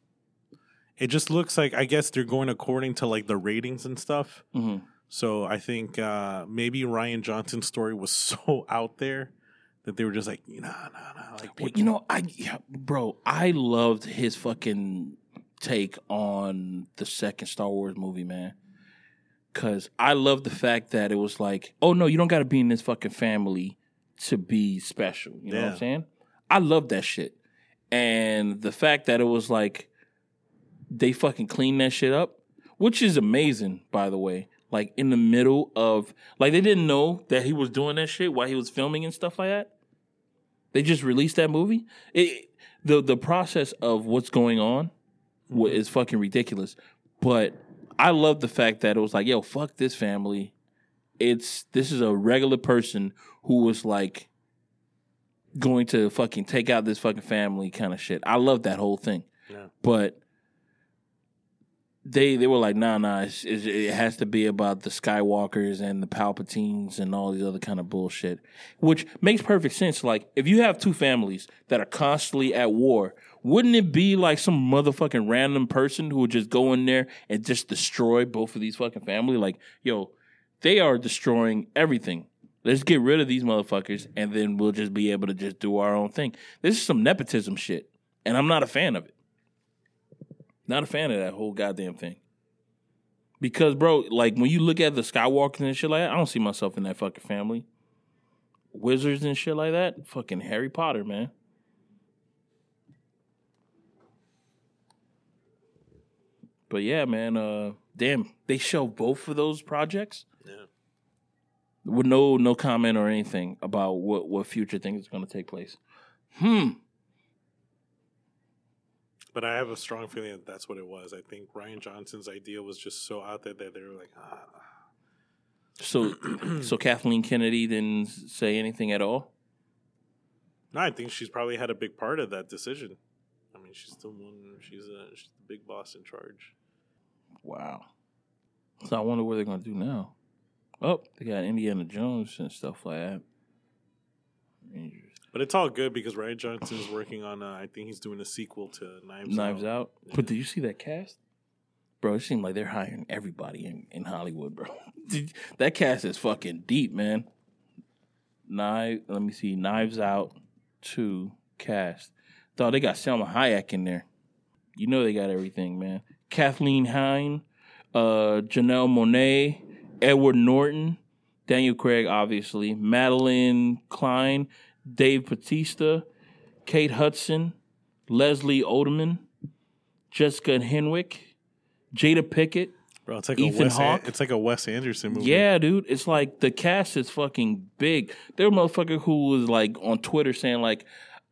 it just looks like I guess they're going according to like the ratings and stuff. mhm. So I think uh maybe Rian Johnson's story was so out there that they were just like, nah, nah, nah. Like Well, you know, I yeah, bro, I loved his fucking take on the second Star Wars movie, man. Cause I love the fact that it was like, oh no, you don't got to be in this fucking family to be special. You know what I'm saying? I love that shit, and the fact that it was like they fucking cleaned that shit up, which is amazing, by the way. Like in the middle of like they didn't know that he was doing that shit while he was filming and stuff like that. They just released that movie. It, the the process of what's going on wa- is fucking ridiculous. But I love the fact that it was like, yo, fuck this family. It's this is a regular person who was like going to fucking take out this fucking family kind of shit. I love that whole thing. Yeah. But they they were like, nah, nah, it's, it's, it has to be about the Skywalkers and the Palpatines and all these other kind of bullshit, which makes perfect sense. Like, if you have two families that are constantly at war, wouldn't it be like some motherfucking random person who would just go in there and just destroy both of these fucking family? Like, yo, they are destroying everything. Let's get rid of these motherfuckers, and then we'll just be able to just do our own thing. This is some nepotism shit, and I'm not a fan of it. Not a fan of that whole goddamn thing. Because, bro, like when you look at the Skywalkers and shit like that, I don't see myself in that fucking family. Wizards and shit like that, fucking Harry Potter, man. But yeah, man, uh damn, they show both of those projects Yeah. with no no comment or anything about what what future things are going to take place. Hmm. But I have a strong feeling that that's what it was. I think Rian Johnson's idea was just so out there that they were like, ah. So so Kathleen Kennedy didn't say anything at all. No, I think she's probably had a big part of that decision. I mean, she's the one. She's a she's the big boss in charge. Wow. So I wonder what they're going to do now. Oh, they got Indiana Jones and stuff like that. But it's all good because Rian Johnson's working on. Uh, I think he's doing a sequel to Knives, Knives Out. Out. But did you see that cast? Bro, it seemed like they're hiring everybody in, in Hollywood, bro. That cast is fucking deep, man. Knife, let me see. Knives Out 2 cast. Thought they got Salma Hayek in there. You know they got everything, man. Kathryn Hahn, uh, Janelle Monáe, Edward Norton, Daniel Craig, obviously, Madelyn Cline, Dave Bautista, Kate Hudson, Leslie Oderman, Jessica Henwick, Jada Pinkett. Bro, it's like Ethan a Wes. An- Hawke? it's like a Wes Anderson movie. Yeah, dude. It's like the cast is fucking big. There were a motherfucker who was like on Twitter saying like,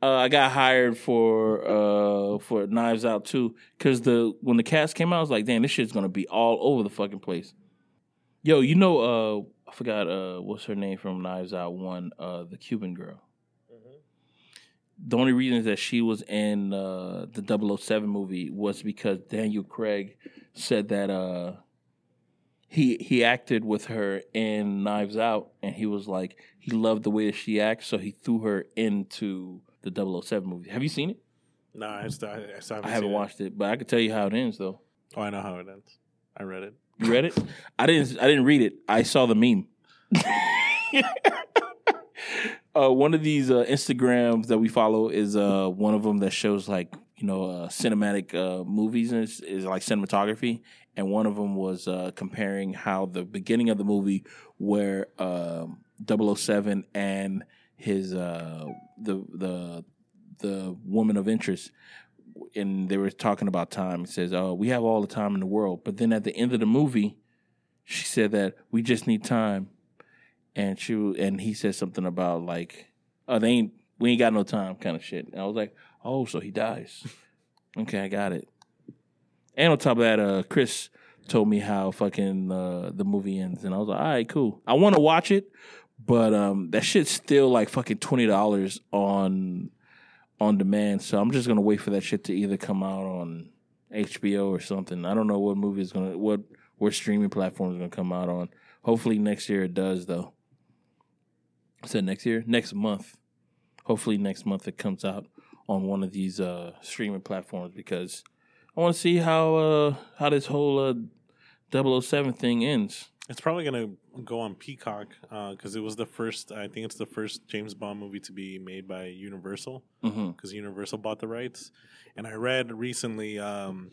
uh, "I got hired for uh for Knives Out too," because the when the cast came out, I was like, "Damn, this shit's gonna be all over the fucking place." Yo, you know, uh, I forgot uh what's her name from Knives Out one, uh, the Cuban girl. The only reason that she was in uh, the 007 movie was because Daniel Craig said that uh, he he acted with her in Knives Out, and he was like he loved the way that she acts, so he threw her into the 007 movie. Have you seen it? No, I, I, still haven't I haven't watched it, but I could tell you how it ends though. Oh, I know how it ends. I read it. You read it? I didn't. I didn't read it. I saw the meme. uh, one of these uh, Instagrams that we follow is uh, one of them that shows like you know uh, cinematic uh, movies and like cinematography. And one of them was uh, comparing how the beginning of the movie, where um, 007 and his uh, the the the woman of interest and they were talking about time. He says, "Oh, we have all the time in the world," but then at the end of the movie, she said that we just need time, and she and he said something about like, "Oh, they ain't we ain't got no time," kind of shit. And I was like, "Oh, so he dies." okay, I got it. And on top of that, uh, Chris told me how fucking uh, the movie ends, and I was like, "All right, cool. I want to watch it." But um, that shit's still like fucking twenty dollars on on demand. So I'm just gonna wait for that shit to either come out on HBO or something. I don't know what movie is gonna what what streaming platform is gonna come out on. Hopefully next year it does though. I said next year, next month. Hopefully next month it comes out on one of these uh streaming platforms because I want to see how uh how this whole uh 007 thing ends. It's probably gonna go on Peacock because it was the first. I think it's the first James Bond movie to be made by Universal Mm-hmm. because Universal bought the rights. And I read recently, um,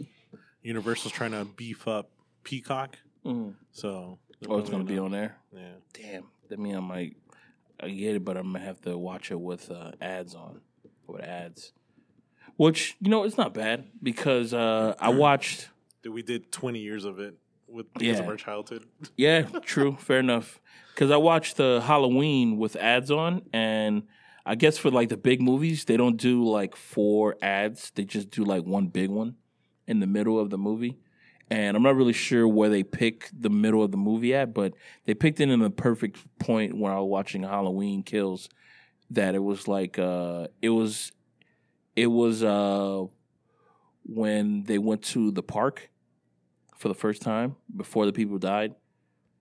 Universal's trying to beef up Peacock, mm-hmm. so Oh, it's gonna be on there. Yeah, Damn, that mean I might I get it, but I'm gonna have to watch it with uh, ads on, with ads. Which you know, it's not bad because uh, I watched. Dude, we did twenty years of it with because of Yeah. our childhood. Yeah, true, fair enough. Because I watched the Halloween with ads on, and I guess for like the big movies, they don't do like four ads; they just do like one big one in the middle of the movie. And I'm not really sure where they pick the middle of the movie at, but they picked it in the perfect point when I was watching Halloween Kills. That it was like uh, it was, it was uh, when they went to the park for the first time before the people died.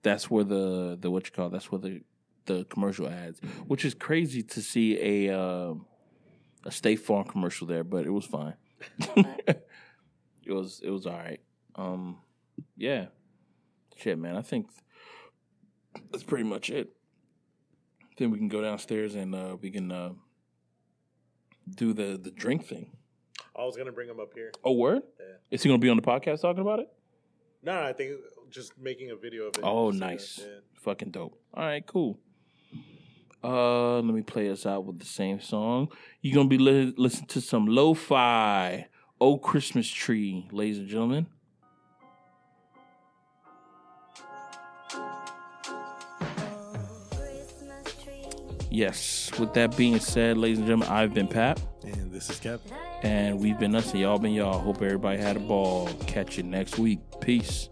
That's where the the what you call that's where the the commercial ads, which is crazy to see a uh, a State Farm commercial there, but it was fine. it was it was all right. Um, yeah, shit, man. I think that's pretty much it. Then we can go downstairs and uh, we can uh, do the the drink thing. I was gonna bring him up here. Oh, word? Yeah. Is he gonna be on the podcast talking about it? No, no, I think just making a video of it. Oh, nice. yeah. Fucking dope. All right, cool. Uh, let me play us out with the same song. You're gonna be li- listening to some lo-fi, "Oh Christmas Tree," ladies and gentlemen. Yes. With that being said, ladies and gentlemen, I've been Pat, And this is Kev. and we've been us, and y'all been y'all. Hope everybody had a ball. Catch you next week. Peace.